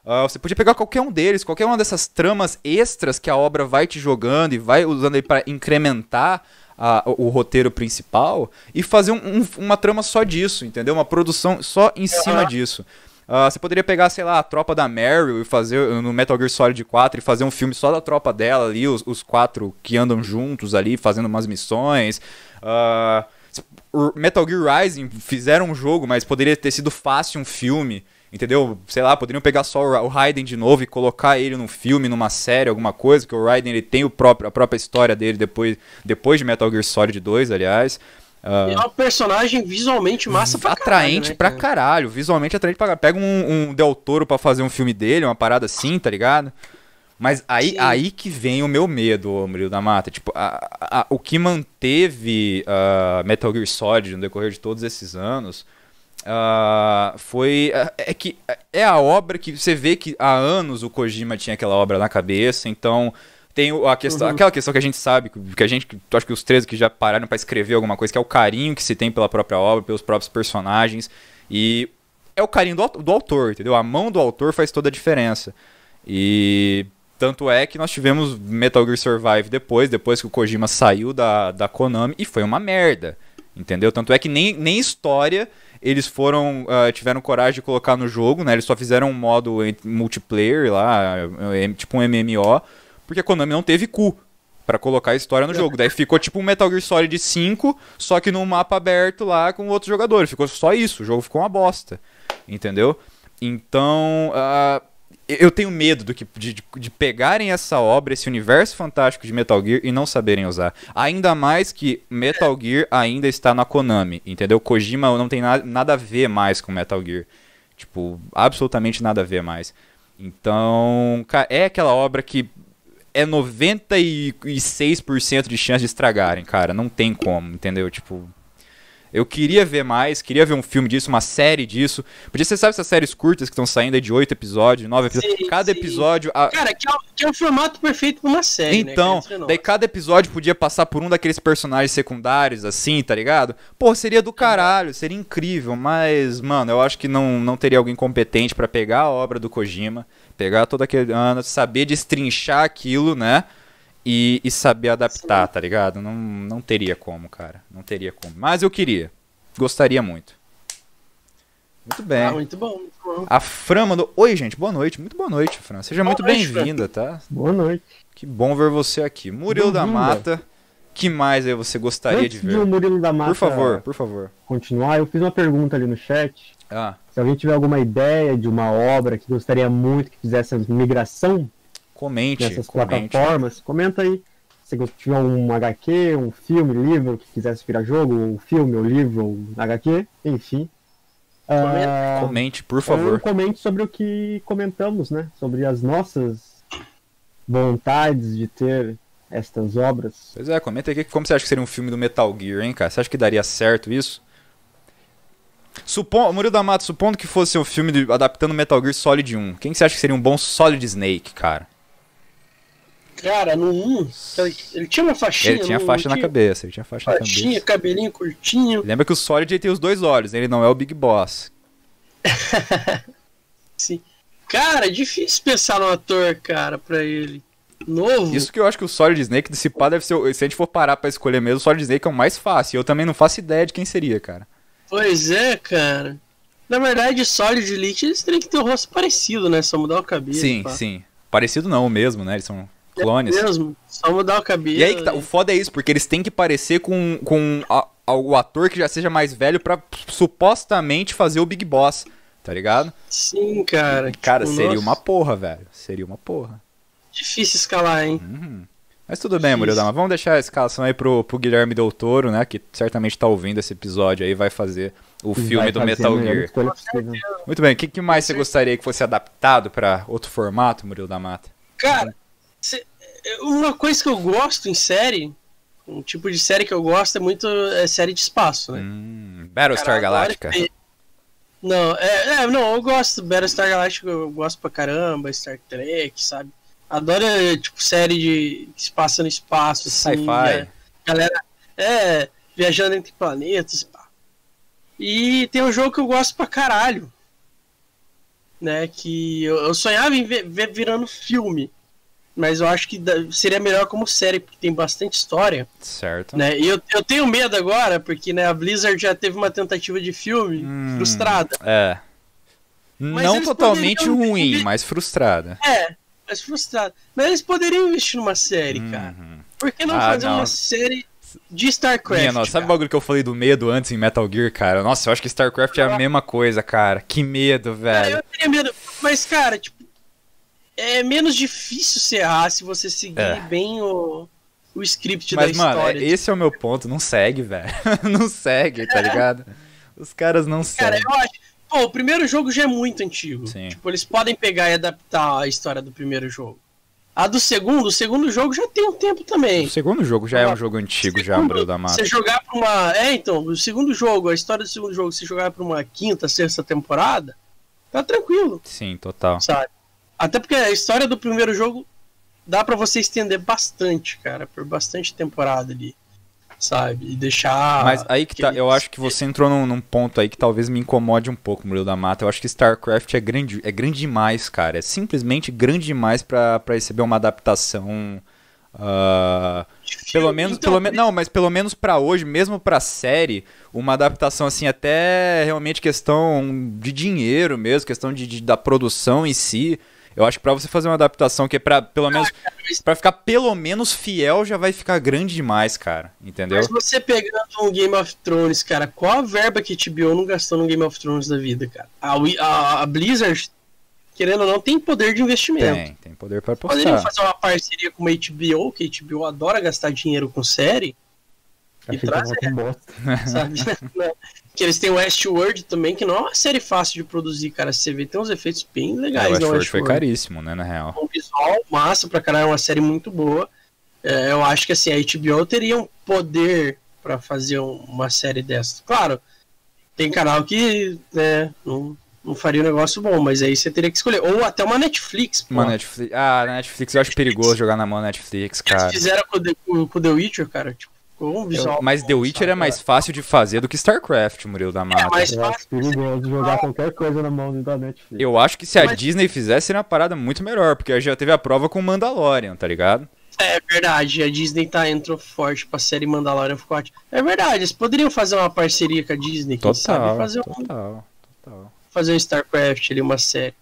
Uh, você podia pegar qualquer um deles, qualquer uma dessas tramas extras que a obra vai te jogando e vai usando aí para incrementar a, o, roteiro principal e fazer um, um, uma trama só disso, entendeu? Uma produção só em cima disso. Uh, você poderia pegar, sei lá, a tropa da Meryl e fazer no Metal Gear Solid 4 e fazer um filme só da tropa dela ali, os, os quatro que andam juntos ali, fazendo umas missões. Uh, Metal Gear Rising fizeram um jogo, mas poderia ter sido fácil um filme. Entendeu? Sei lá, poderiam pegar só o Raiden de novo e colocar ele num filme, numa série, alguma coisa, que o Raiden ele tem o próprio, a própria história dele depois, depois de Metal Gear Solid 2, aliás. Uh, é um personagem visualmente massa pra Atraente caralho, né, pra caralho, visualmente atraente pra caralho. Pega um, um Del Toro pra fazer um filme dele, uma parada assim, tá ligado? Mas aí, aí que vem o meu medo, Murilo da Mata. Tipo, a, a, o que manteve uh, Metal Gear Solid no decorrer de todos esses anos Uh, foi. É, é que é a obra que você vê que há anos o Kojima tinha aquela obra na cabeça, então tem a questão, uhum. aquela questão que a gente sabe, que a gente, acho que os três que já pararam para escrever alguma coisa, que é o carinho que se tem pela própria obra, pelos próprios personagens. E é o carinho do, do autor, entendeu? A mão do autor faz toda a diferença. E tanto é que nós tivemos Metal Gear Survive depois, depois que o Kojima saiu da, da Konami, e foi uma merda. Entendeu? Tanto é que nem, nem história eles foram uh, tiveram coragem de colocar no jogo, né? Eles só fizeram um modo multiplayer lá, tipo um MMO, porque a Konami não teve cu para colocar a história no jogo. Daí ficou tipo um Metal Gear Solid 5, só que num mapa aberto lá com outros jogadores. Ficou só isso, o jogo ficou uma bosta. Entendeu? Então, uh, eu tenho medo do que, de, de, pegarem essa obra, esse universo fantástico de Metal Gear e não saberem usar. Ainda mais que Metal Gear ainda está na Konami, entendeu? Kojima não tem na, nada a ver mais com Metal Gear. Tipo, absolutamente nada a ver mais. Então, é aquela obra que é 96% de chance de estragarem, cara. Não tem como, entendeu? Tipo, eu queria ver mais, queria ver um filme disso, uma série disso. Podia ser, sabe, essas séries curtas que estão saindo aí de oito episódios, nove episódios. Sim, cada sim. episódio. A... Cara, que é, o, que é o formato perfeito pra uma série. Né, então, né? daí cada episódio podia passar por um daqueles personagens secundários, assim, tá ligado? Pô, seria do caralho, seria incrível, mas, mano, eu acho que não, não teria alguém competente para pegar a obra do Kojima, pegar todo aquele ano, saber destrinchar aquilo, né? E, e saber adaptar, Sim. tá ligado? Não, não teria como, cara. Não teria como. Mas eu queria. Gostaria muito. Muito bem. Ah, muito bom, muito bom. A Fran mandou. Oi, gente, boa noite. Muito boa noite, Fran. Seja boa muito bem-vinda, tá? Boa noite. Que bom ver você aqui. Murilo da Mata. Que mais aí você gostaria Antes de ver? De Murilo da Mata por favor, por favor. Continuar, eu fiz uma pergunta ali no chat. Ah. Se alguém tiver alguma ideia de uma obra que gostaria muito que fizesse a migração Comente. Nessas comente. plataformas. Comenta aí. Se tiver um HQ, um filme, livro que quisesse virar jogo, um filme, ou livro, ou HQ, enfim. Uh, comente, por favor. comente sobre o que comentamos, né? Sobre as nossas vontades de ter estas obras. Pois é, comenta aqui como você acha que seria um filme do Metal Gear, hein, cara? Você acha que daria certo isso? Supondo, Murilo da Mata, supondo que fosse um filme de, adaptando Metal Gear Solid 1, quem você acha que seria um bom Solid Snake, cara? Cara, no 1, ele tinha uma faixinha. Ele tinha faixa na cabeça, ele tinha faixa faixinha, na cabeça. cabelinho curtinho. Lembra que o Solid tem os dois olhos, ele não é o Big Boss. Sim. Cara, é difícil pensar no ator, cara, pra ele. Novo. Isso que eu acho que o Solid Snake desse pá deve ser. Se a gente for parar pra escolher mesmo, o Solid Snake é o mais fácil. Eu também não faço ideia de quem seria, cara. Pois é, cara. Na verdade, Solid e Elite eles teriam que ter o um rosto parecido, né? Só mudar o cabelo. Sim, pá. sim. Parecido não, o mesmo, né? Eles são clones. É mesmo, só mudar o cabelo. E aí que tá, o foda é isso, porque eles têm que parecer com, com a, a, o ator que já seja mais velho pra supostamente fazer o Big Boss, tá ligado? Sim, cara. Cara, tipo, seria nossa. uma porra, velho. Seria uma porra. Difícil escalar, hein? Uhum. Mas tudo bem, Murilo Dama. Vamos deixar a escalação aí pro, pro Guilherme Del Toro, né? Que certamente tá ouvindo esse episódio aí, vai fazer o filme do Metal Gear. Muito bem, o que, que mais você gostaria que fosse adaptado para outro formato, Murilo da Mata? Cara, cê, uma coisa que eu gosto em série, um tipo de série que eu gosto é muito é série de espaço, né? Hum, Battlestar Galactica. Não, é, é, não, eu gosto. Battlestar Galactica eu gosto pra caramba, Star Trek, sabe? Adoro, tipo, série de passa no espaço, assim. Sci-fi. Galera, é, viajando entre planetas. Pá. E tem um jogo que eu gosto pra caralho. Né, que eu, eu sonhava em ver, ver, virando filme. Mas eu acho que seria melhor como série, porque tem bastante história. Certo. Né? E eu, eu tenho medo agora, porque né, a Blizzard já teve uma tentativa de filme hum, frustrada. É. Mas Não totalmente ruim, mas frustrada. É, mais frustrado. Mas eles poderiam investir numa série, uhum. cara. Por que não ah, fazer não. uma série de StarCraft? Minha, nossa, sabe o bagulho que eu falei do medo antes em Metal Gear, cara? Nossa, eu acho que StarCraft é a mesma coisa, cara. Que medo, velho. eu teria medo. Mas, cara, tipo, é menos difícil ser errar se você seguir é. bem o, o script Mas, da mano, história. Mas, esse é o meu ponto. Não segue, velho. não segue, tá ligado? Os caras não cara, seguem. Cara, eu acho. Pô, o primeiro jogo já é muito antigo. Sim. Tipo, eles podem pegar e adaptar a história do primeiro jogo. A do segundo, o segundo jogo já tem um tempo também. O segundo jogo já é um jogo antigo, já, Umbrella da Mata. Você jogar pra uma. É, então, o segundo jogo, a história do segundo jogo, se jogar pra uma quinta, sexta temporada, tá tranquilo. Sim, total. Sabe? Até porque a história do primeiro jogo dá para você estender bastante, cara, por bastante temporada ali. sabe? E deixar. Mas aí que tá, eu acho que você entrou num, num ponto aí que talvez me incomode um pouco, Murilo da Mata. Eu acho que StarCraft é grande, é grande demais, cara. É simplesmente grande demais pra, pra receber uma adaptação. ah, pelo menos, Então, pelo menos, não, mas pelo menos pra hoje, mesmo pra série, uma adaptação assim até realmente questão de dinheiro mesmo, questão de, de- da produção em si. Eu acho que pra você fazer uma adaptação que é pra, pelo menos, mas- pra ficar pelo menos fiel, já vai ficar grande demais, cara. Entendeu? Mas você pegando um Game of Thrones, cara, qual a verba que a HBO não gastou no Game of Thrones da vida, cara? A, a- a Blizzard, querendo ou não, tem poder de investimento. Tem, tem poder pra Poderiam postar. fazer uma parceria com uma HBO, que a HBO adora gastar dinheiro com série, Que traz- com bosta. sabe? Não. que eles têm o Westworld também, que não é uma série fácil de produzir, cara. Você vê, tem uns efeitos bem É, legais o no Westworld foi Westworld. caríssimo, né, na real. um visual massa pra caralho, é uma série muito boa. É, eu acho que assim, a HBO teria um poder pra fazer um- uma série dessa. Claro, tem canal que né, não, não faria um negócio bom, mas aí você teria que escolher. Ou até uma Netflix. pô. Uma Netflix. Ah, Netflix eu acho perigoso jogar na mão Netflix, que eles cara. fizeram com, o The- com, com The Witcher, cara. Tipo, um visual. Mas The Witcher sabe? é mais fácil de fazer do que StarCraft, Murilo da Mata. mas- Eu acho perigoso jogar qualquer coisa na mão da Netflix. Eu acho que se a Mas- Disney fizesse, seria uma parada muito melhor, porque já teve a prova com Mandalorian, tá ligado? É verdade, a Disney tá, entrou forte pra série Mandalorian ficou ótimo. É verdade, eles poderiam fazer uma parceria com a Disney, quem sabe Total, fazer um, total, total. fazer um StarCraft ali, uma série.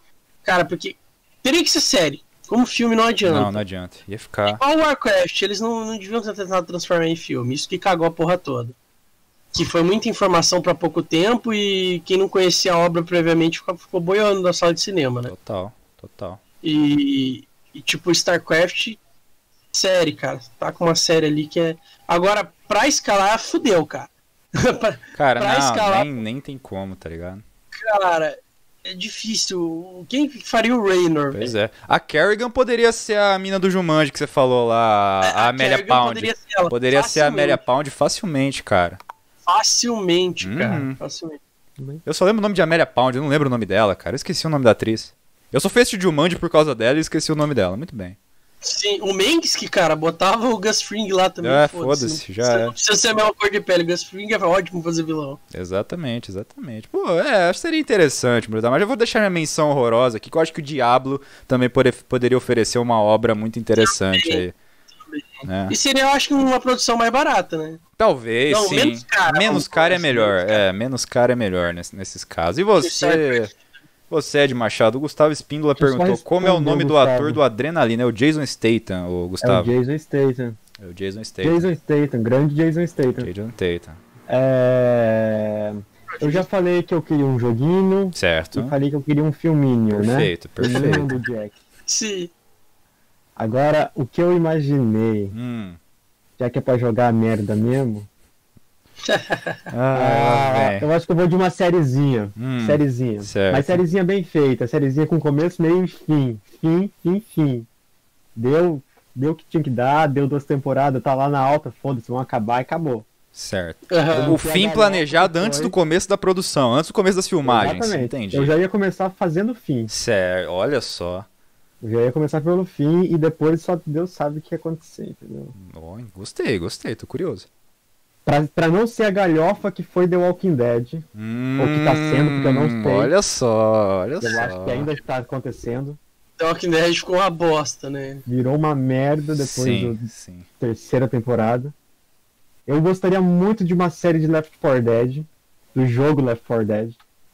Cara, porque teria que ser série. Como filme não adianta. Não, não adianta. Ia ficar. Igual o Warcraft, eles não, não deviam ter tentado transformar em filme. Isso que cagou a porra toda. Que foi muita informação pra pouco tempo e quem não conhecia a obra previamente ficou, ficou boiando na sala de cinema, né? Total, total. E, e tipo, StarCraft, série, cara. Tá com uma série ali que é. Agora, pra escalar, fudeu, cara. Pra- Cara, Pra não, escalar- nem, nem tem como, tá ligado? cara, é difícil. Quem faria o Raynor? Pois é. A Kerrigan poderia ser a mina do Jumanji que você falou lá, a, Amélia Kerrigan Pound. Poderia ser, ela, Poderia ser a. Amélia Pound facilmente, cara. Facilmente, cara. Uhum. Facilmente. Eu só lembro o nome de Amélia Pound, eu não lembro o nome dela, cara. Eu esqueci o nome da atriz. Eu só fiz esse Jumanji por causa dela e esqueci o nome dela. Muito bem. Sim, o Mengs que, cara, botava o Gus Fring lá também. É, foda-se, não já precisa- é. Não precisa ser a mesma cor de pele. O Gus Fring é ótimo fazer vilão. Exatamente, exatamente. Pô, é, acho que seria interessante, Bruno. Mas eu vou deixar minha menção horrorosa aqui, que eu acho que o Diablo também pode- poderia oferecer uma obra muito interessante aí. né? E seria, eu acho, que uma produção mais barata, né? Talvez, Não, sim. menos cara, Menos cara é assim, melhor. cara. É, menos cara é melhor nesse- nesses casos. E você, você Ed Machado, o Gustavo Espíndola Deixa perguntou como é o nome do Gustavo. ator do Adrenalina. É o Jason Statham, o É o Gustavo. Jason Statham. É o Jason Statham. Jason Statham, grande Jason Statham. Jason Statham. É... Eu já falei que eu queria um joguinho Certo. e falei que eu queria um filminho, né? Perfeito, perfeito. do Jack. Sim. Agora, o que eu imaginei, Hum. já que é pra jogar merda mesmo, Ah, ah, velho. eu acho que eu vou de uma sériezinha. Hum, sériezinha. certo. Mas sériezinha bem feita, sériezinha com começo, meio e fim. Fim, fim, fim. Deu, deu o que tinha que dar, deu duas temporadas, tá lá na alta, foda-se, vão acabar e acabou. Certo. Aham. O fim planejado antes do começo da produção, antes do começo das filmagens. Exatamente. Entendi. Eu já ia começar fazendo fim. Certo, olha só. Eu já ia começar pelo fim e depois só Deus sabe o que ia acontecer, entendeu? Ó, gostei, gostei, tô curioso. Pra, pra não ser a galhofa que foi The Walking Dead, Hum, Ou que tá sendo, porque eu não sei. Olha só, olha eu só. acho que ainda está acontecendo. The Walking Dead ficou uma bosta, né? Virou uma merda depois da terceira temporada. Eu gostaria muito de uma série de Left 4 Dead, do jogo Left 4 Dead,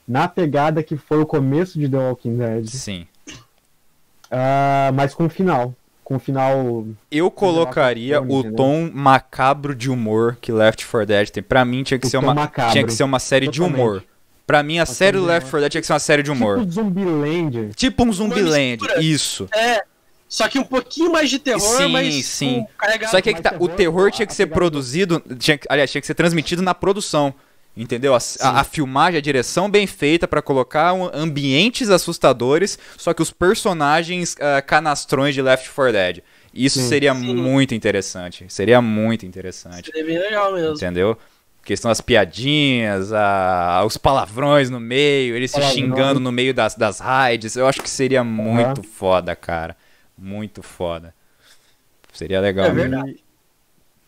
na pegada que foi o começo de The Walking Dead, Sim. ah, mas com final. Com final. Eu colocaria o entendeu? tom macabro de humor que Left 4 Dead tem. Pra mim tinha que O ser uma macabro, tinha que ser uma série de totalmente. humor. Pra mim a série do de Left humor. 4 Dead tinha que ser uma série de humor. Tipo Zumbiland. Tipo um Zumbiland, isso. É. Só que um pouquinho mais de terror, Sim, mas sim. carregado Só que é que tá, o terror, terror a- tinha que ser produzido, tinha, que- aliás, tinha que ser transmitido na produção. Entendeu? A, a- a filmagem, a direção bem feita pra colocar um- ambientes assustadores, só que os personagens ah, canastrões de Left 4 Dead. Isso Sim. seria Sim. muito interessante. Seria muito interessante. Seria bem legal mesmo. Entendeu? Questão das piadinhas, a- os palavrões no meio, eles se xingando no meio das, das raids. Eu acho que seria muito foda, cara. Muito foda. Seria legal. É mesmo. verdade.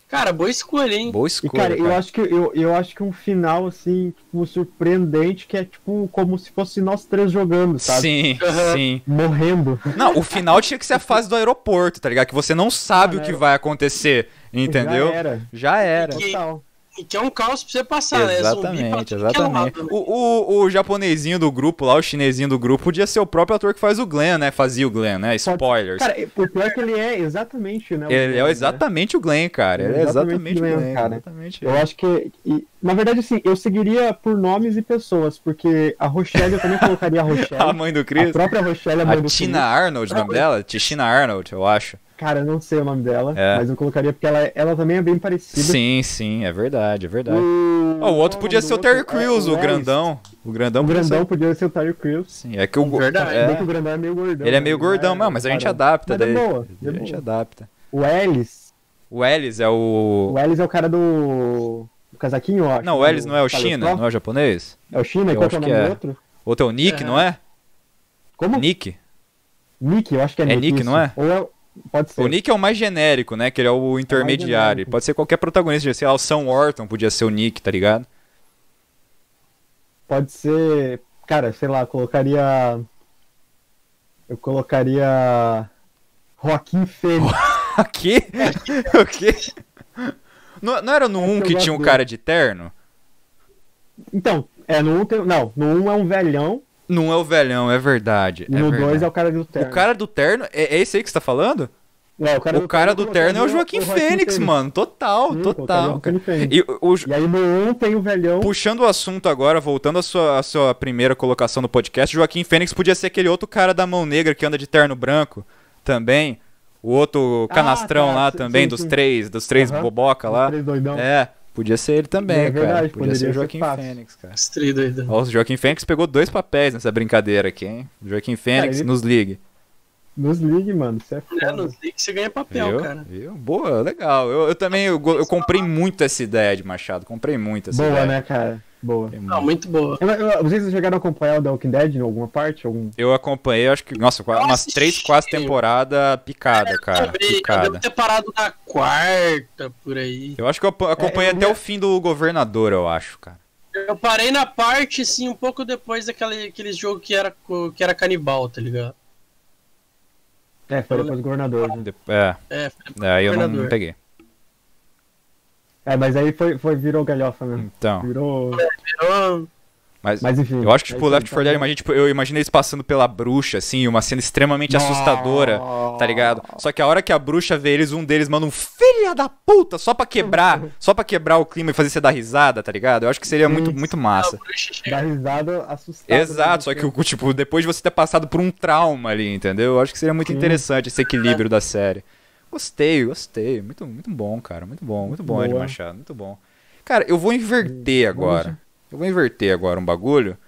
Cara, boa escolha, hein? Boa E, escolha. cara, eu cara. acho que eu, eu acho que um final, assim, tipo, surpreendente, que é tipo como se fosse nós três jogando, sabe? Sim, Aham. sim. Morrendo. Não, o final tinha que ser a fase do aeroporto, tá ligado? Que você não sabe Ah, o que né? vai acontecer, entendeu? Já era. Já era. Que- Total. E que é um caos pra você passar, né? Exatamente, é exatamente. lado, né? O, o, o japonesinho do grupo lá, o chinesinho do grupo, podia ser o próprio ator que faz o Glenn, né? Fazia o Glenn, né? Spoilers. Cara, o pior é que ele é exatamente, né? ele Glenn, é né? exatamente o Glenn, cara. Ele é exatamente o Glenn, cara. Exatamente. Eu acho que. e, na verdade, assim, eu seguiria por nomes e pessoas, porque a Rochelle eu também colocaria a Rochelle. A mãe do a Chris. própria Rochelle, a mãe A do Tina Chris. Arnold, o nome dela? Tichina Arnold, eu acho. Cara, eu não sei o nome dela, É. mas eu colocaria porque ela, ela também é bem parecida. Sim, sim, é verdade, é verdade. O, Ó, o outro podia ser o Terry outro? É, Crews, o grandão. O grandão O podia grandão ser- podia ser o Terry Crews. Sim, é que o. Verdade. é. Bem que o grandão é meio gordão. Ele é meio né? gordão, Não não, mas a gente parado. adapta Mas é daí. boa, é A gente boa. adapta. O Ellis. O Ellis é o. O Ellis é o cara do. do casaquinho, acho. Não, o Ellis não é o. China, não é o japonês? É o China, Eu qual que é o acho nome que do é. outro? Outro é o Nick, É. não é? Como? Nick. Nick, eu acho que é, É Nick. Nick, isso. não é? Ou é. Pode ser. O Nick é o mais genérico, né? Que ele é o intermediário. genérico. Pode ser qualquer protagonista, sei lá, o Sam Orton podia ser o Nick, tá ligado? Pode ser. Cara, sei lá, colocaria. Eu colocaria. Joaquim Fênix. Aqui? o quê? Não, não era no É 1 que que eu tinha um cara de terno? Então, é, no 1 tem. Não, no 1 é um velhão Não é o velhão, é verdade. é no verdade. 2 é o cara do terno. O cara do terno, é, é esse aí que você tá falando? É, o cara do eu terno é o colocaria Joaquim Fênix, mano. Total, Sim, total. o cara. Joaquim Fênix. E o, o- E aí no 1 tem o velhão. puxando o assunto agora, voltando à sua, à sua primeira colocação no podcast, Joaquim Fênix podia ser aquele outro cara da mão negra que anda de terno branco também. O outro Ah, canastrão tá, lá sim, também, sim, dos três, dos três Aham. boboca lá. Três doidão. É, podia ser ele também, É cara. verdade, Podia ser o ser Joaquim fácil. Fênix, cara. Doido. Ó, o Joaquim Fênix pegou dois papéis nessa brincadeira aqui, hein? Joaquim Fênix ele- nos ligue. Nos ligue, mano. Isso é É, foda. não sei que você ganha papel, Viu? cara. Viu? Boa, legal. Eu, eu também eu, eu comprei muito essa ideia de Machado. Comprei muito essa Boa, ideia. né, cara? Boa. Comprei Não, muito. muito boa. Eu- eu- Vocês chegaram a acompanhar o The Walking Dead em alguma parte? Algum... Eu acompanhei, acho que, nossa, quase Eu umas assisti. três, quase temporada picada, cara. Eu Picada. devo ter parado na quarta, por aí. Eu acho que eu acompanhei É, eu até o fim do governador, eu acho, cara. Eu parei na parte, assim, um pouco depois daquele aquele jogo que era, que era canibal, tá ligado? É, foi depois do governador. né? De- É, É, é, aí eu não, Governador. não peguei. É, mas aí foi, foi virou galhofa mesmo. Então, Virou. virou- mas Mas enfim. eu acho que, é tipo, aí, Left 4 Dead, tá imagina, tipo, eu imaginei eles passando pela bruxa, assim, uma cena extremamente assustadora. tá ligado? Só que a hora que a bruxa vê eles, um deles manda um filha da puta só pra quebrar, só pra quebrar o clima e fazer você dar risada, tá ligado? Eu acho que seria muito, muito massa. chega- risada assustada. Exato, só né? que o tipo, depois de você ter passado por um trauma ali, entendeu? Eu acho que seria muito Sim. interessante esse equilíbrio da série. Gostei, gostei. Muito, muito bom, cara. Muito bom, muito bom, Ed Boa. Machado. Muito bom. Cara, eu vou inverter agora. Eu vou inverter agora um bagulho.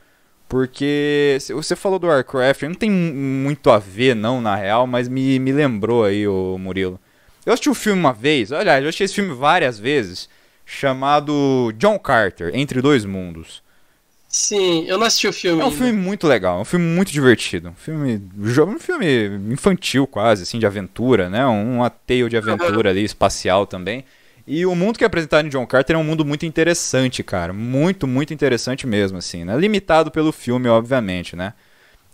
Porque você falou do Warcraft, não tem mu- muito a ver, não, na real, mas me, me lembrou aí, o Murilo. Eu assisti o filme uma vez, olha, eu assisti esse filme várias vezes, chamado John Carter, Entre Dois Mundos. Sim, eu não assisti o filme É um ainda. filme muito legal, é um filme muito divertido. Um filme, um filme infantil quase, assim, de aventura, né? Um tale de aventura ali, espacial também. E o mundo que é apresentado em John Carter é um mundo muito interessante, cara. Muito, muito interessante mesmo, assim, né? Limitado pelo filme, obviamente, né?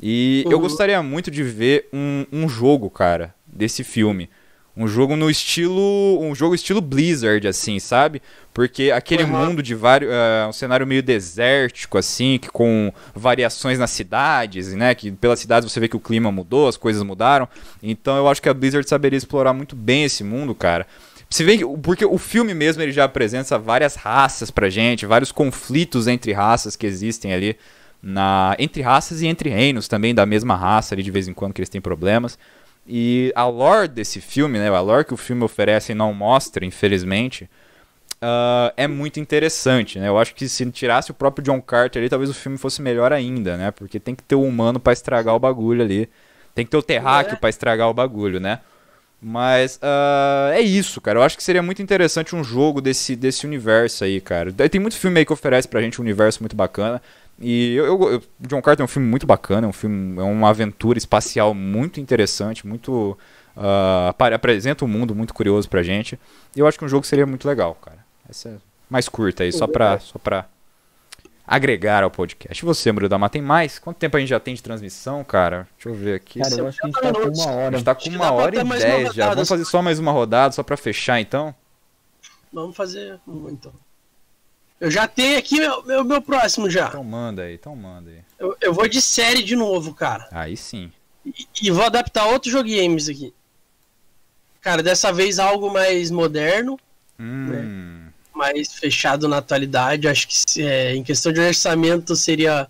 E eu Uhum. gostaria muito de ver um, um jogo, cara, desse filme. Um jogo no estilo. Um jogo estilo Blizzard, assim, sabe? Porque aquele Uhum. mundo de vários. um cenário meio desértico, assim, que com variações nas cidades, né? Que pelas cidades você vê que o clima mudou, as coisas mudaram. Então eu acho que a Blizzard saberia explorar muito bem esse mundo, cara. Se vê que, porque o filme mesmo ele já apresenta várias raças pra gente, vários conflitos entre raças que existem ali na entre raças e entre reinos também da mesma raça ali de vez em quando que eles têm problemas. E a lore desse filme, né, a lore que o filme oferece e não mostra, infelizmente, ah, é muito interessante, né? Eu acho que se tirasse o próprio John Carter ali, talvez o filme fosse melhor ainda, né? Porque tem que ter o humano pra estragar o bagulho ali. Tem que ter o terráqueo É. pra estragar o bagulho, né? Mas ah, é isso, cara. Eu acho que seria muito interessante um jogo desse, desse universo aí, cara. Tem muito filme aí que oferece pra gente um universo muito bacana. E eu, eu- eu- John Carter é um filme muito bacana, é um filme, é uma aventura espacial muito interessante, muito apare- apresenta um mundo muito curioso pra gente. E eu acho que um jogo seria muito legal, cara. Essa é mais curta aí, só pra, só pra agregar ao podcast. E você, Murilo da Mata, tem mais? Quanto tempo a gente já tem de transmissão, cara? Deixa eu ver aqui. Cara, eu acho que a gente tá com uma a hora. gente tá com uma hora e uma dez já. Vamos fazer só mais uma rodada, só pra fechar então? Vamos fazer um, então. Eu já tenho aqui meu, meu, meu próximo já. Então manda aí, então manda aí. Eu, eu vou de série de novo, cara. Aí sim. E, e vou adaptar outro jogo games aqui. Cara, dessa vez algo mais moderno, Hum. mais fechado na atualidade. Acho que é, em questão de orçamento seria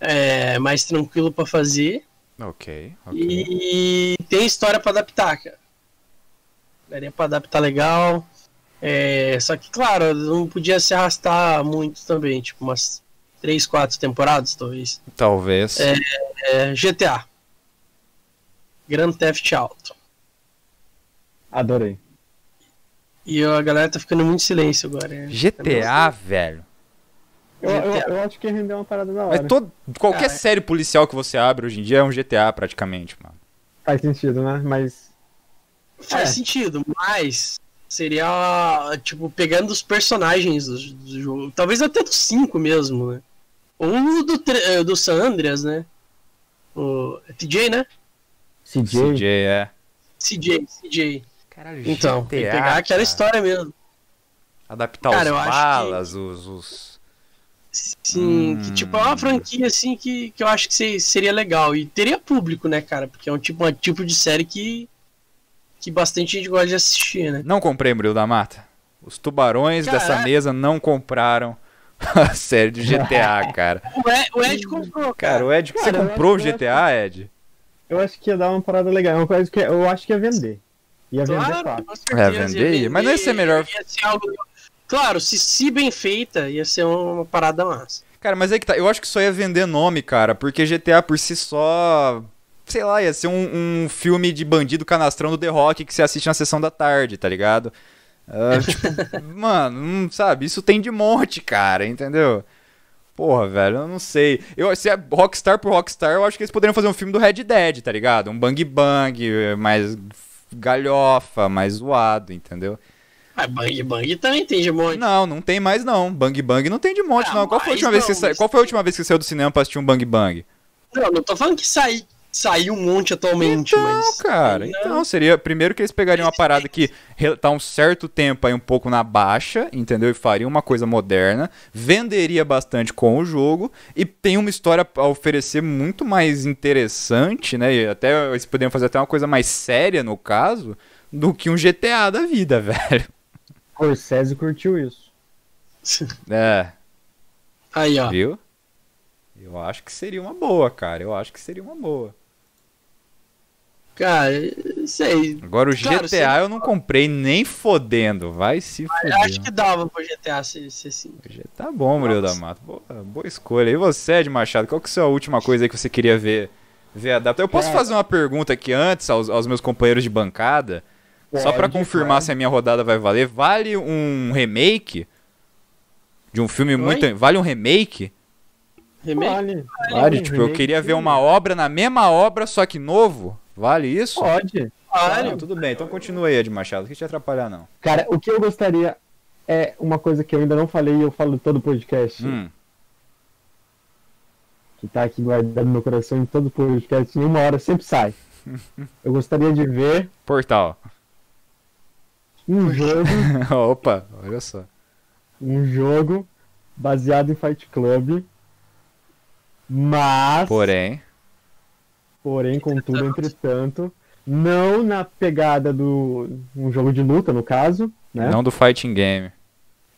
é, mais tranquilo pra fazer. Ok, ok. E tem história pra adaptar, cara. Daria pra adaptar legal. É, só que, claro, não podia se arrastar muito também. Tipo, umas 3, 4 temporadas, talvez. Talvez. É, GTA. Grand Theft Auto. Adorei. E a galera tá ficando muito em silêncio agora. é. GTA, velho. Eu, eu, eu acho que rendeu uma parada da hora. Mas todo, qualquer Cara. série policial que você abre hoje em dia é um GTA praticamente, mano. Faz sentido, né? Mas. Faz É. sentido, mas seria, tipo, pegando os personagens do, do jogo. Talvez até do 5 mesmo, né? Ou do, eh, do San Andreas, né? O é TJ, né? CJ. CJ é. CJ, CJ. Caralho, Então, tem que pegar aquela história mesmo. Adaptar Cara, os balas, os, os. Sim, que Hum. tipo, é uma franquia assim que, que eu acho que se- seria legal. E teria público, né, cara? Porque é um tipo, um tipo de série que, que bastante gente gosta de assistir, né? Não comprei, Murilo da Mata. Os tubarões Cara, dessa é. mesa não compraram a série de GTA, cara. O Ed, o Ed comprou, Cara, cara. o Ed, você Cara, eu comprou o acho que GTA, Ed? Eu acho que ia dar uma parada legal. É uma coisa que eu acho que ia vender. Ia vender Claro, com certeza, É, vender, ia mas não ia ser melhor- ia ser algo- Claro, se, se bem feita, ia ser uma parada massa. Cara, mas aí que tá. Eu acho que só ia vender nome, cara, porque GTA por si só. Sei lá, ia ser um, um filme de bandido canastrão do The Rock que você assiste na sessão da tarde, tá ligado? Ah, tipo, mano, não sabe? Isso tem de monte, cara, entendeu? Porra, velho, eu não sei. Eu, se é Rockstar por Rockstar, eu acho que eles poderiam fazer um filme do Red Dead, tá ligado? Um bang bang, mais galhofa, mais zoado, entendeu? Mas Bang Bang também tem de monte. Não, não tem mais não. Bang Bang não tem de monte Ah, não. Qual foi, a última vez que não, você sa... mas Qual foi a última vez que saiu do cinema pra assistir um Bang Bang? Não, não tô falando que sai, saiu um monte atualmente, Então, mas. cara, Não. então seria primeiro que eles pegariam uma parada que tá um certo tempo aí um pouco na baixa, entendeu? E fariam uma coisa moderna, venderia bastante com o jogo e tem uma história a oferecer muito mais interessante, né? E até eles poderiam fazer até uma coisa mais séria no caso do que um GTA da vida, velho. Scorsese curtiu isso. É, Aí, ó. viu? Eu acho que seria uma boa, cara. Eu acho que seria uma boa. Cara, sei. Agora o GTA Claro, sim. eu não comprei nem fodendo. Vai se Eu acho que dava pro GTA ser, assim. Tá bom, Murilo da. Mata. Boa, boa escolha. E você, Ed Machado, qual que é a sua última coisa aí que você queria ver, ver adaptar? Eu posso É. fazer uma pergunta aqui antes aos, aos meus companheiros de bancada? só pra Pode, confirmar pode. se a minha rodada vai valer. Vale um remake de um filme Oi? muito... Vale um remake? Remake? Vale. Vale, tipo, eu queria ver uma obra na mesma obra, só que novo. Vale isso? Pode. Vale. Não, tudo bem, então continua aí, Ed Machado. Não quis te atrapalhar, não. Cara, o que eu gostaria é uma coisa que eu ainda não falei e eu falo todo podcast, Hum. que tá aqui guardado no meu coração em todo podcast, em uma hora sempre sai. Eu gostaria de ver Portal. um jogo, Opa, olha só. um jogo baseado em Fight Club, mas, Porém, porém, contudo, entretanto, não na pegada do um jogo de luta, no caso, né? não do fighting game.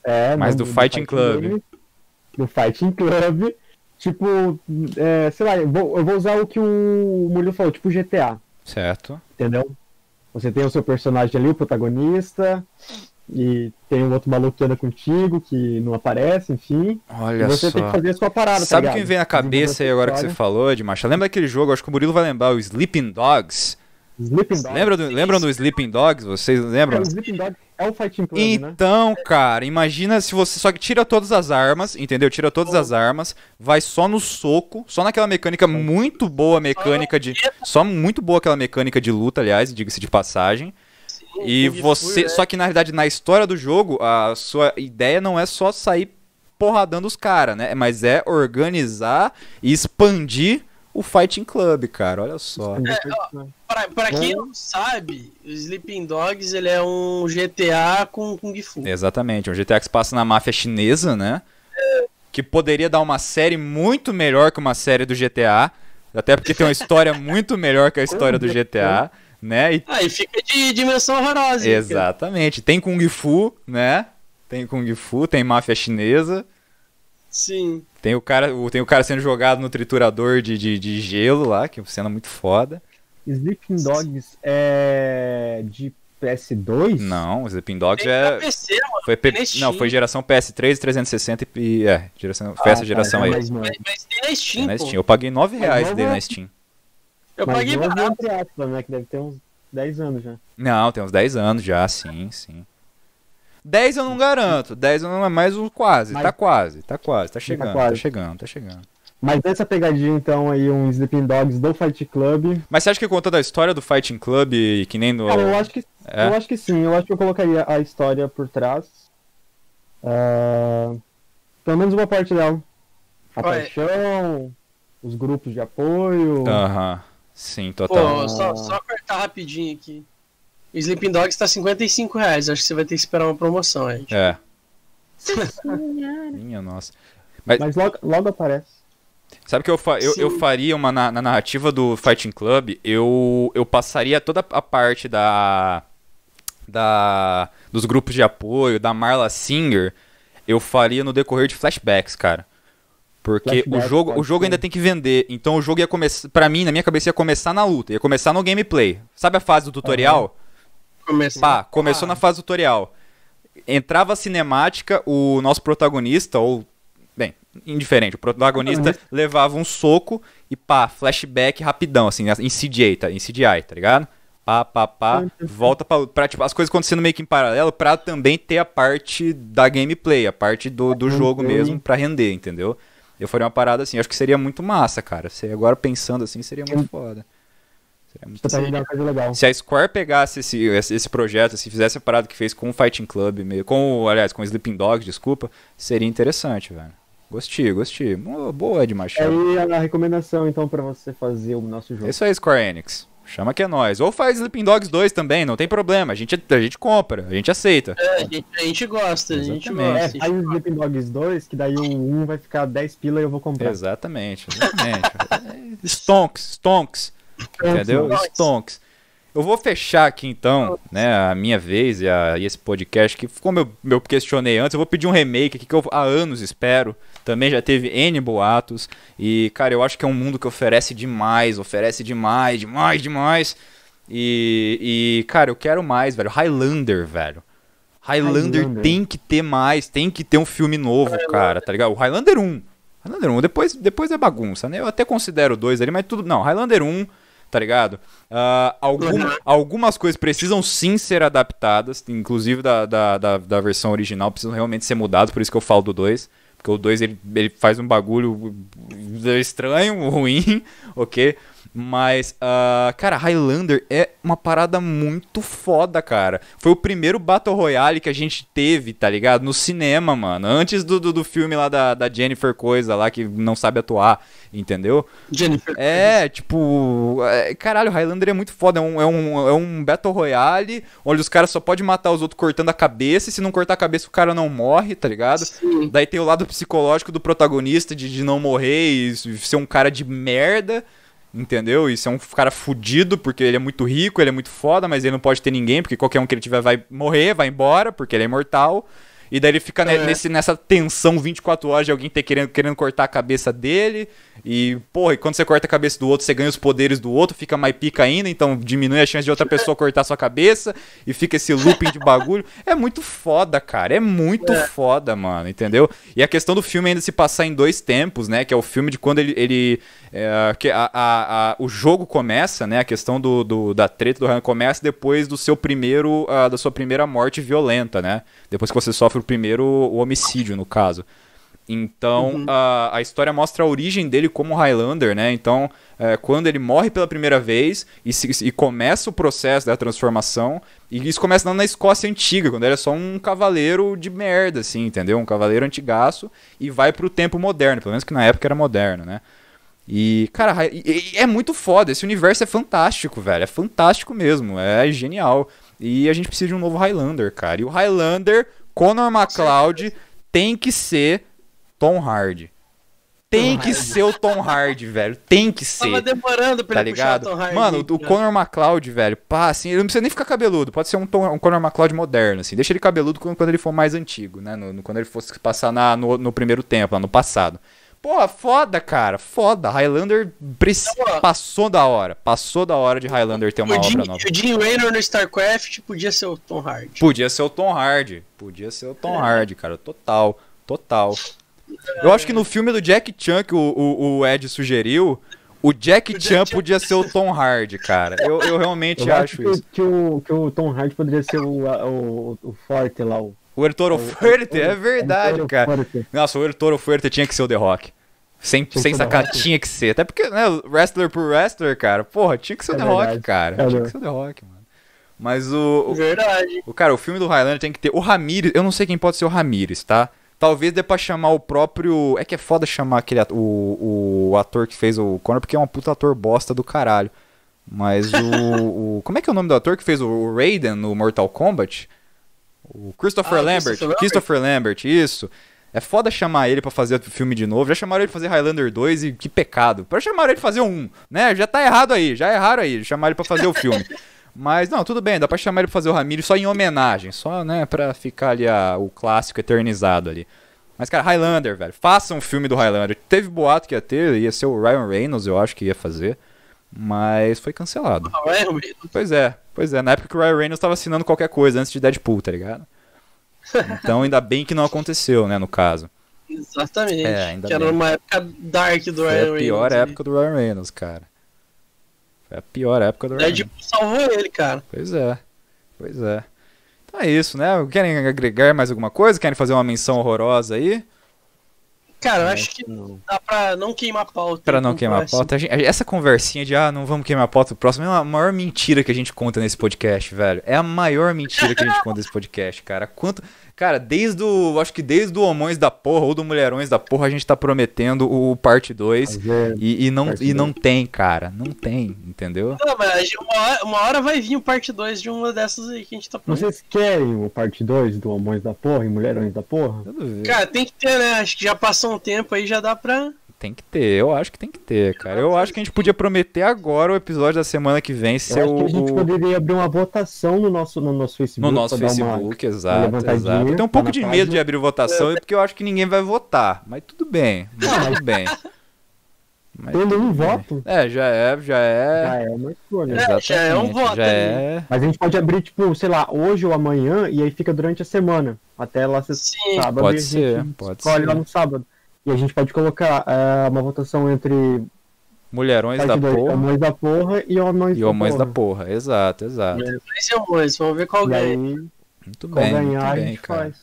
É, Mas não do Fighting Club. Game, Do Fighting Club. Tipo, é, sei lá, eu vou, eu vou usar o que o Murilo falou, tipo GTA, Certo. entendeu? Você tem o seu personagem ali, o protagonista, e tem um outro maluco que anda contigo, que não aparece, enfim. Olha você só. tem que fazer a sua parada, tá Sabe o que ligado? me vem na cabeça aí agora que você falou, de Lembra daquele jogo, acho que o Murilo vai lembrar, o Sleeping Dogs, Sleeping Dogs. Lembra do, lembram do Sleeping Dogs? Vocês É, lembram? o Sleeping Dogs é o Fighting Club, né? Então, cara, imagina se você só que tira todas as armas, entendeu? Tira todas as armas, vai só no soco, só naquela mecânica muito boa mecânica de, só muito boa aquela mecânica de luta, aliás, diga-se de passagem. E você, né? só que na realidade na história do jogo, a sua ideia não é só sair porradando os caras, né? Mas é organizar e expandir o Fighting Club, cara. Olha só. Pra, pra quem não sabe, o Sleeping Dogs ele é um GTA com Kung Fu. Exatamente, um GTA que se passa na máfia chinesa, né? Que poderia dar uma série muito melhor que uma série do GTA. Até porque tem uma história muito melhor que a história do GTA, né? E- Aí fica de dimensão horrorosa. cara? exatamente. Tem Kung Fu, né? Tem Kung Fu, tem máfia chinesa. Sim. Tem o cara, o- tem o cara sendo jogado no triturador de, de, de gelo lá, que é uma cena muito foda. Sleeping Dogs é de PS2? Não, Sleeping Dogs Tem é. PC, mano. Foi P- tem na não, foi geração PS3 360 e. É, geração, foi Ah, essa tá, geração é aí. Mas, mas tem na Tem Steam, na pô. Steam. Eu paguei 9 reais dele é- na Steam. Eu Mas paguei barato. entre aspas, né? Que deve ter uns 10 anos já. Não, tem uns 10 anos já, sim, sim. 10 eu não garanto, 10 eu não é mais o quase, Mas- tá quase, tá quase, tá chegando, tá, quase. chegando, tá chegando. Mas nessa pegadinha, então, aí, um Sleeping Dogs do Fight Club. Mas você acha que contando a história do Fighting Club, que nem no... Cara, eu acho que, É? eu acho que sim. Eu acho que eu colocaria a história por trás. Ah, pelo menos uma parte dela. A Olha- paixão, os grupos de apoio. Aham, sim, total. Pô, só, só cortar rapidinho aqui. O Sleeping Dogs tá 55 reais. Acho que você vai ter que esperar uma promoção, gente. É. Minha nossa. Mas Mas logo, logo aparece. sabe o que eu, fa eu, eu faria uma na, na narrativa do Fighting Club? Eu, eu passaria toda a parte da, da dos grupos de apoio, da Marla Singer, eu faria no decorrer de flashbacks, cara. Porque Flashback, o jogo, o jogo ser. ainda tem que vender. Então o jogo ia começar. Pra mim, na minha cabeça, ia começar na luta. Ia começar no gameplay. Sabe a fase do tutorial? Começar. Pá, começou na fase tutorial. Entrava a cinemática, o nosso protagonista, ou. Bem, indiferente, o protagonista levava um soco e pá, flashback rapidão, assim, em CGI, tá? Em CGI, tá ligado? Pá, pá, pá, volta pra, pra tipo, as coisas acontecendo meio que em paralelo pra também ter a parte da gameplay, a parte do, do jogo mesmo pra render, entendeu? Eu faria uma parada assim, acho que seria muito massa, cara. Se agora pensando assim, seria muito foda. Seria muito Você tá se a Square pegasse esse, esse, projeto, se fizesse a parada que fez com o Fighting Club, meio- com aliás, com o Sleeping Dogs, desculpa, seria interessante, velho. Gostei, gostei. Boa, Ed Machado. Aí a recomendação, então, pra você fazer o nosso jogo. É isso aí, Square Enix. Chama que é nós. Ou faz Sleeping Dogs 2 também, não tem problema. A gente, a gente compra, a gente aceita. É, a gente, a gente gosta, a gente Exatamente. É, gosta. faz o Sleeping Dogs 2, que daí o 1 vai ficar 10 pila e eu vou comprar. Exatamente, exatamente. Stonks, stonks. Entendeu? Stonks. Stonks. Eu vou fechar aqui então, né, a minha vez e, a- e esse podcast que, como eu, eu questionei antes, eu vou pedir um remake aqui que eu há anos espero. Também já teve N boatos. E, cara, eu acho que é um mundo que oferece demais, oferece demais, demais, demais. E, e cara, eu quero mais, velho. Highlander, velho. Highlander, Highlander. tem que ter mais, tem que ter um filme novo, cara, tá ligado? O Highlander 1. Highlander 1, depois, depois é bagunça, né? Eu até considero dois ali, mas tudo. Não, Highlander 1, tá ligado? Alguma- Uhum. Algumas coisas precisam sim ser adaptadas, inclusive da, da, da, da versão original, precisam realmente ser mudadas, por isso que eu falo do 2. Porque o 2 ele, ele faz um bagulho estranho, ruim, ok? Mas, ah, cara, Highlander é uma parada muito foda, cara. Foi o primeiro Battle Royale que a gente teve, tá ligado? No cinema, mano. Antes do, do, do filme lá da, da Jennifer Coisa lá, que não sabe atuar, entendeu? Jennifer. É, tipo. é, caralho, Highlander é muito foda. É um, é, um, é um Battle Royale onde os caras só podem matar os outros cortando a cabeça. E se não cortar a cabeça, o cara não morre, tá ligado? Sim. Daí tem o lado psicológico do protagonista de, de não morrer e ser um cara de merda. Entendeu? E ser um cara fudido porque ele é muito rico, ele é muito foda, mas ele não pode ter ninguém, porque qualquer um que ele tiver vai morrer, vai embora, porque ele é imortal. E daí ele fica É. nesse, nessa tensão 24 horas de alguém ter querendo, querendo cortar a cabeça dele. E, porra, e quando você corta a cabeça do outro, você ganha os poderes do outro, fica mais pica ainda, então diminui a chance de outra pessoa cortar sua cabeça e fica esse looping de bagulho. É muito foda, cara. É muito foda, mano, entendeu? E a questão do filme ainda se passar em dois tempos, né? Que é o filme de quando ele. ele é, que a, a- a- o jogo começa, né? A questão do, do- da treta do Ryan começa depois do seu primeiro. ah, da sua primeira morte violenta, né? Depois que você sofre primeiro o homicídio, no caso. Então, a, a história mostra a origem dele como Highlander, né? Então, é, quando ele morre pela primeira vez e, se- e começa o processo da transformação, e isso começa não na Escócia antiga, quando ele é só um cavaleiro de merda, assim, entendeu? Um cavaleiro antigaço, e vai pro tempo moderno, pelo menos que na época era moderno, né? E, cara, e- e é muito foda. Esse universo é fantástico, velho. É fantástico mesmo. É genial. E a gente precisa de um novo Highlander, cara. E o Highlander, Conor McLeod, tem que ser Tom Hardy. Tem que ser o Tom Hardy, velho. Tem que Tava ser. demorando pra Tá ele ligado? o Tom Hardy. Mano, o cara. Conor McLeod, velho, pá, assim, ele não precisa nem ficar cabeludo. Pode ser um, Tom, um Conor McLeod moderno, assim. Deixa ele cabeludo quando, quando ele for mais antigo, né? No, no- quando ele fosse passar na- no, no primeiro tempo, lá no passado. Pô, foda, cara. Foda. Highlander preci- Então, passou da hora. Passou da hora de Highlander ter uma Jim, obra nova. o Jim Raynor no StarCraft podia ser o Tom Hardy. Podia ser o Tom Hardy. Podia ser o Tom Hardy, cara. Total. Total. Eu acho que no filme do Jack Chan que o, o, o Ed sugeriu, o Jack O Jack Chan Chan. podia ser o Tom Hardy, cara. Eu, eu realmente Eu acho acho que, isso. que o, que o Tom Hardy poderia ser o, o, o forte lá. O, O El Toro o- Fuerte, é o- verdade, o cara. Forte. Nossa, o El Toro Fuerte tinha que ser o The Rock. Sem, sem sacar, Rock. tinha que ser. Até porque, né, wrestler por wrestler, cara, porra, tinha que ser o É The Rock, verdade. cara. É tinha que verdade. ser o The Rock, mano. Mas o, o, Verdade. o cara, o filme do Highlander tem que ter o Ramirez. Eu não sei quem pode ser o Ramirez, tá? Talvez dê pra chamar o próprio. É que é foda chamar aquele ator, o, o ator que fez o Connor, porque é um puta ator bosta do caralho. Mas o, o- Como é que é o nome do ator que fez o Raiden no Mortal Kombat? O Christopher Ah, Lambert. Christopher Lambert. Christopher Lambert, isso. É foda chamar ele pra fazer o filme de novo. Já chamaram ele pra fazer Highlander 2 e que pecado. Pra chamar ele pra fazer um, né? Já tá errado aí, já erraram aí. Chamar ele pra fazer o filme. Mas não, tudo bem, dá pra chamar ele pra fazer o Ramirez só em homenagem, só, né, pra ficar ali a- o clássico eternizado ali. Mas, cara, Highlander, velho, faça um filme do Highlander. Teve boato que ia ter, ia ser o Ryan Reynolds, eu acho que ia fazer, mas foi cancelado. Ah, é, Reynolds. Pois é, pois é, na época que o Ryan Reynolds tava assinando qualquer coisa antes de Deadpool, tá ligado? Então ainda bem que não aconteceu, né, no caso. Exatamente. É, ainda que era bem. uma época dark do Foi Ryan a pior Reynolds, época do Ryan Reynolds, cara. Foi a pior época do Ryan Reynolds. Deadpool salvou ele, cara. Pois é, pois é. Então é isso, né? Querem agregar mais alguma coisa? Querem fazer uma menção horrorosa aí? Cara, eu acho que Não. dá pra não queimar a pauta. Pra não queimar a pauta. gente- essa conversinha de, ah, não vamos queimar a pauta do próximo, é a maior mentira que a gente conta nesse podcast, velho. É a maior mentira que a gente conta nesse podcast, cara. Quanto. Cara, desde o. Acho que desde o Homões da Porra ou do Mulherões da Porra, a gente tá prometendo o parte 2. Mas é- E, e não, Parte e não dois. tem, cara. Não tem, entendeu? Não, mas uma hora, uma hora vai vir o parte 2 de uma dessas aí que a gente tá falando. Vocês querem o parte 2 do Homões da Porra e Mulherões da Porra? Tudo bem. Cara, tem que ter, né? Acho que já passou um tempo aí, já dá pra. Tem que ter, eu acho que tem que ter, cara. Eu acho que a gente podia prometer agora o episódio da semana que vem Eu ser acho o. que a gente poderia abrir uma votação no nosso, no nosso Facebook. No nosso dar uma- Facebook, exato, exato. Eu tenho um pouco tá de na medo de abrir votação, porque eu acho que ninguém vai votar. Mas tudo bem, mas tudo bem. Mas Tendo um voto, É, já é, já é. já é uma escolha. É, já é um voto Já ali. é. Mas a gente pode abrir, tipo, sei lá, hoje ou amanhã, e aí fica durante a semana. Até lá ser Sim. sábado. Pode ser, pode escolhe ser. lá no sábado. E a gente pode colocar eh, uma votação entre Mulherões da dois, porra Homões da Porra e Homões e da Homões da Porra. porra. Exato, exato. Mas e homões? Vamos ver qual ganha. Muito qual bem, ganhar, muito a bem, gente cara. faz.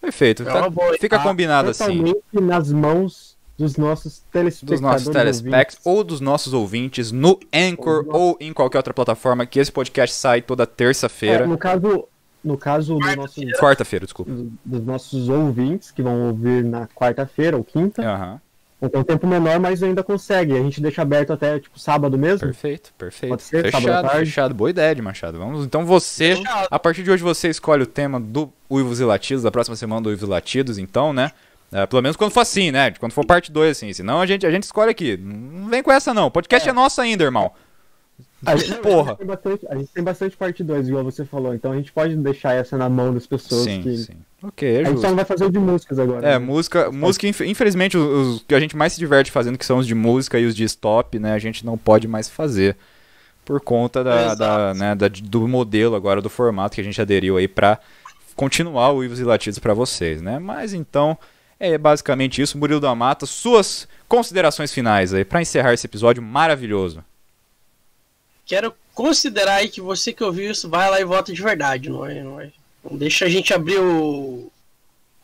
Perfeito. É tá-. Fica Tá combinado assim. Nas mãos dos nossos Dos telespectadores. nossos telespecs ouvintes. ou dos nossos ouvintes no Anchor Ou ou em qualquer outra plataforma que esse podcast sai toda É, terça-feira. no caso, no caso do nosso, Quarta-feira, desculpa. dos nossos ouvintes, que vão ouvir na quarta-feira ou quinta, Aham. então um tempo menor, mas ainda consegue. A gente deixa aberto até, tipo, sábado mesmo. Perfeito, perfeito. Pode ser, sábado fechado, tarde? fechado. Boa ideia de Machado. Vamos, então você, Fechado. a partir de hoje você escolhe o tema do Uivos e Latidos, da próxima semana do Uivos e Latidos, então, né? É, pelo menos quando for assim, né? Quando for parte 2, assim. Senão a gente, a gente escolhe aqui. Não vem com essa, não. O podcast é, nosso ainda, irmão. A gente, Porra. A gente, tem bastante, a gente tem bastante parte 2, igual você falou, então a gente pode deixar essa na mão das pessoas Sim, que. sim. Ok, é A gente só não vai fazer o de músicas agora. É, né? música, música inf- infelizmente, os, os que a gente mais se diverte fazendo, que são os de música e os de stop, né, a gente não pode mais fazer. Por conta da, Exato. da, né, da- do modelo agora, do formato que a gente aderiu aí pra continuar o Ivos e Latidos pra vocês, né? Mas então, é basicamente isso. Murilo da Mata, suas considerações finais aí, pra encerrar esse episódio maravilhoso. Quero considerar aí que você que ouviu isso vai lá e vota de verdade, não é? Não, é? não deixa a gente abrir o,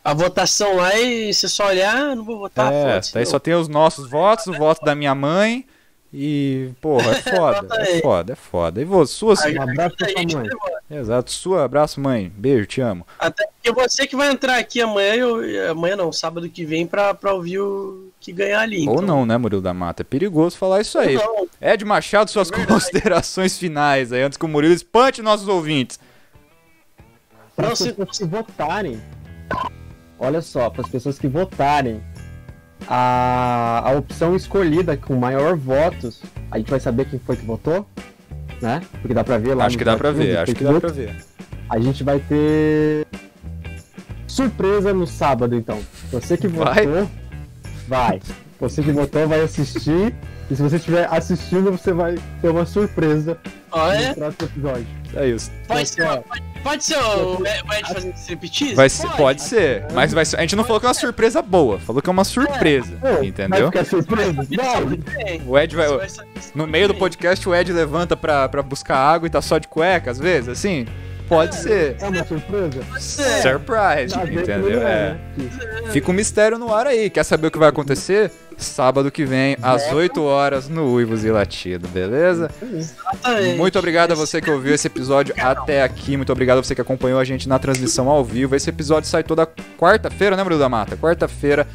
a votação lá e você só olhar, ah, não vou votar. é, foda-se, daí não. só tem os nossos votos, o voto da minha mãe. E, porra, é foda, é foda, é foda. E Um a sua gente mãe. Exato. Sua abraço, mãe. Beijo, te amo. Até porque você que vai entrar aqui amanhã, eu, amanhã não, sábado que vem, pra, pra ouvir o que ganhar ali. Ou então. não, né, Murilo da Mata? É perigoso falar isso aí. Não, Ed Machado, suas É considerações finais aí, antes que o Murilo espante nossos ouvintes. Para as pessoas que votarem, olha só, para as pessoas que votarem, a, a opção escolhida com maior votos, a gente vai saber quem foi que votou, né? Porque dá pra ver lá acho que dá pra ver, acho que dá pra ver. A gente vai ter surpresa no sábado, então. Você que Vai? votou, vai. Você que votou vai assistir. E se você estiver assistindo, você vai ter uma surpresa no é, próximo episódio. É isso. pode, ser, pode, pode ser o o Ed fazendo striptease? Vai ser, pode ser, mas vai ser, a gente não falou que é uma surpresa boa, falou que é uma surpresa, Pô, entendeu? Vai ficar surpresa? Bem, O Ed vai, vai no meio do podcast o Ed levanta pra, pra buscar água e tá só de cueca, às vezes, assim? Pode ser. É uma surpresa? ser. Surprise, entendeu? não É. né? Fica um mistério no ar aí. Quer saber o que vai acontecer? Sábado que vem, às 8 horas, no Uivos e Latido, beleza? Muito obrigado a você que ouviu esse episódio até aqui. Muito obrigado a você que acompanhou a gente na transmissão ao vivo. Esse episódio sai toda quarta-feira, né, Bruno da Mata? Quarta-feira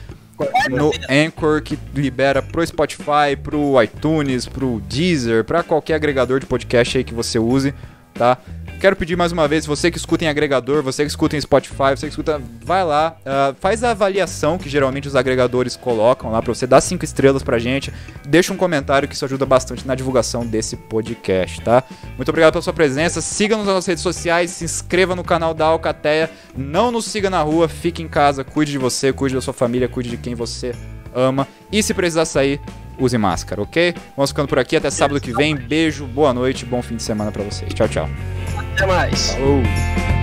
no Anchor, que libera pro Spotify, pro iTunes, pro Deezer, pra qualquer agregador de podcast aí que você use, tá? Quero pedir mais uma vez, você que escuta em agregador, você que escuta em Spotify, você que escuta, vai lá, ah, faz a avaliação que geralmente os agregadores colocam lá pra você, dá cinco estrelas pra gente, deixa um comentário que isso ajuda bastante na divulgação desse podcast, tá? Muito obrigado pela sua presença, siga-nos nas redes sociais, se inscreva no canal da Alcateia, não nos siga na rua, fique em casa, cuide de você, cuide da sua família, cuide de quem você ama, e se precisar sair, use máscara, ok? Vamos ficando por aqui, até sábado que vem, beijo, boa noite, bom fim de semana pra vocês, tchau, tchau. Até mais. Falou!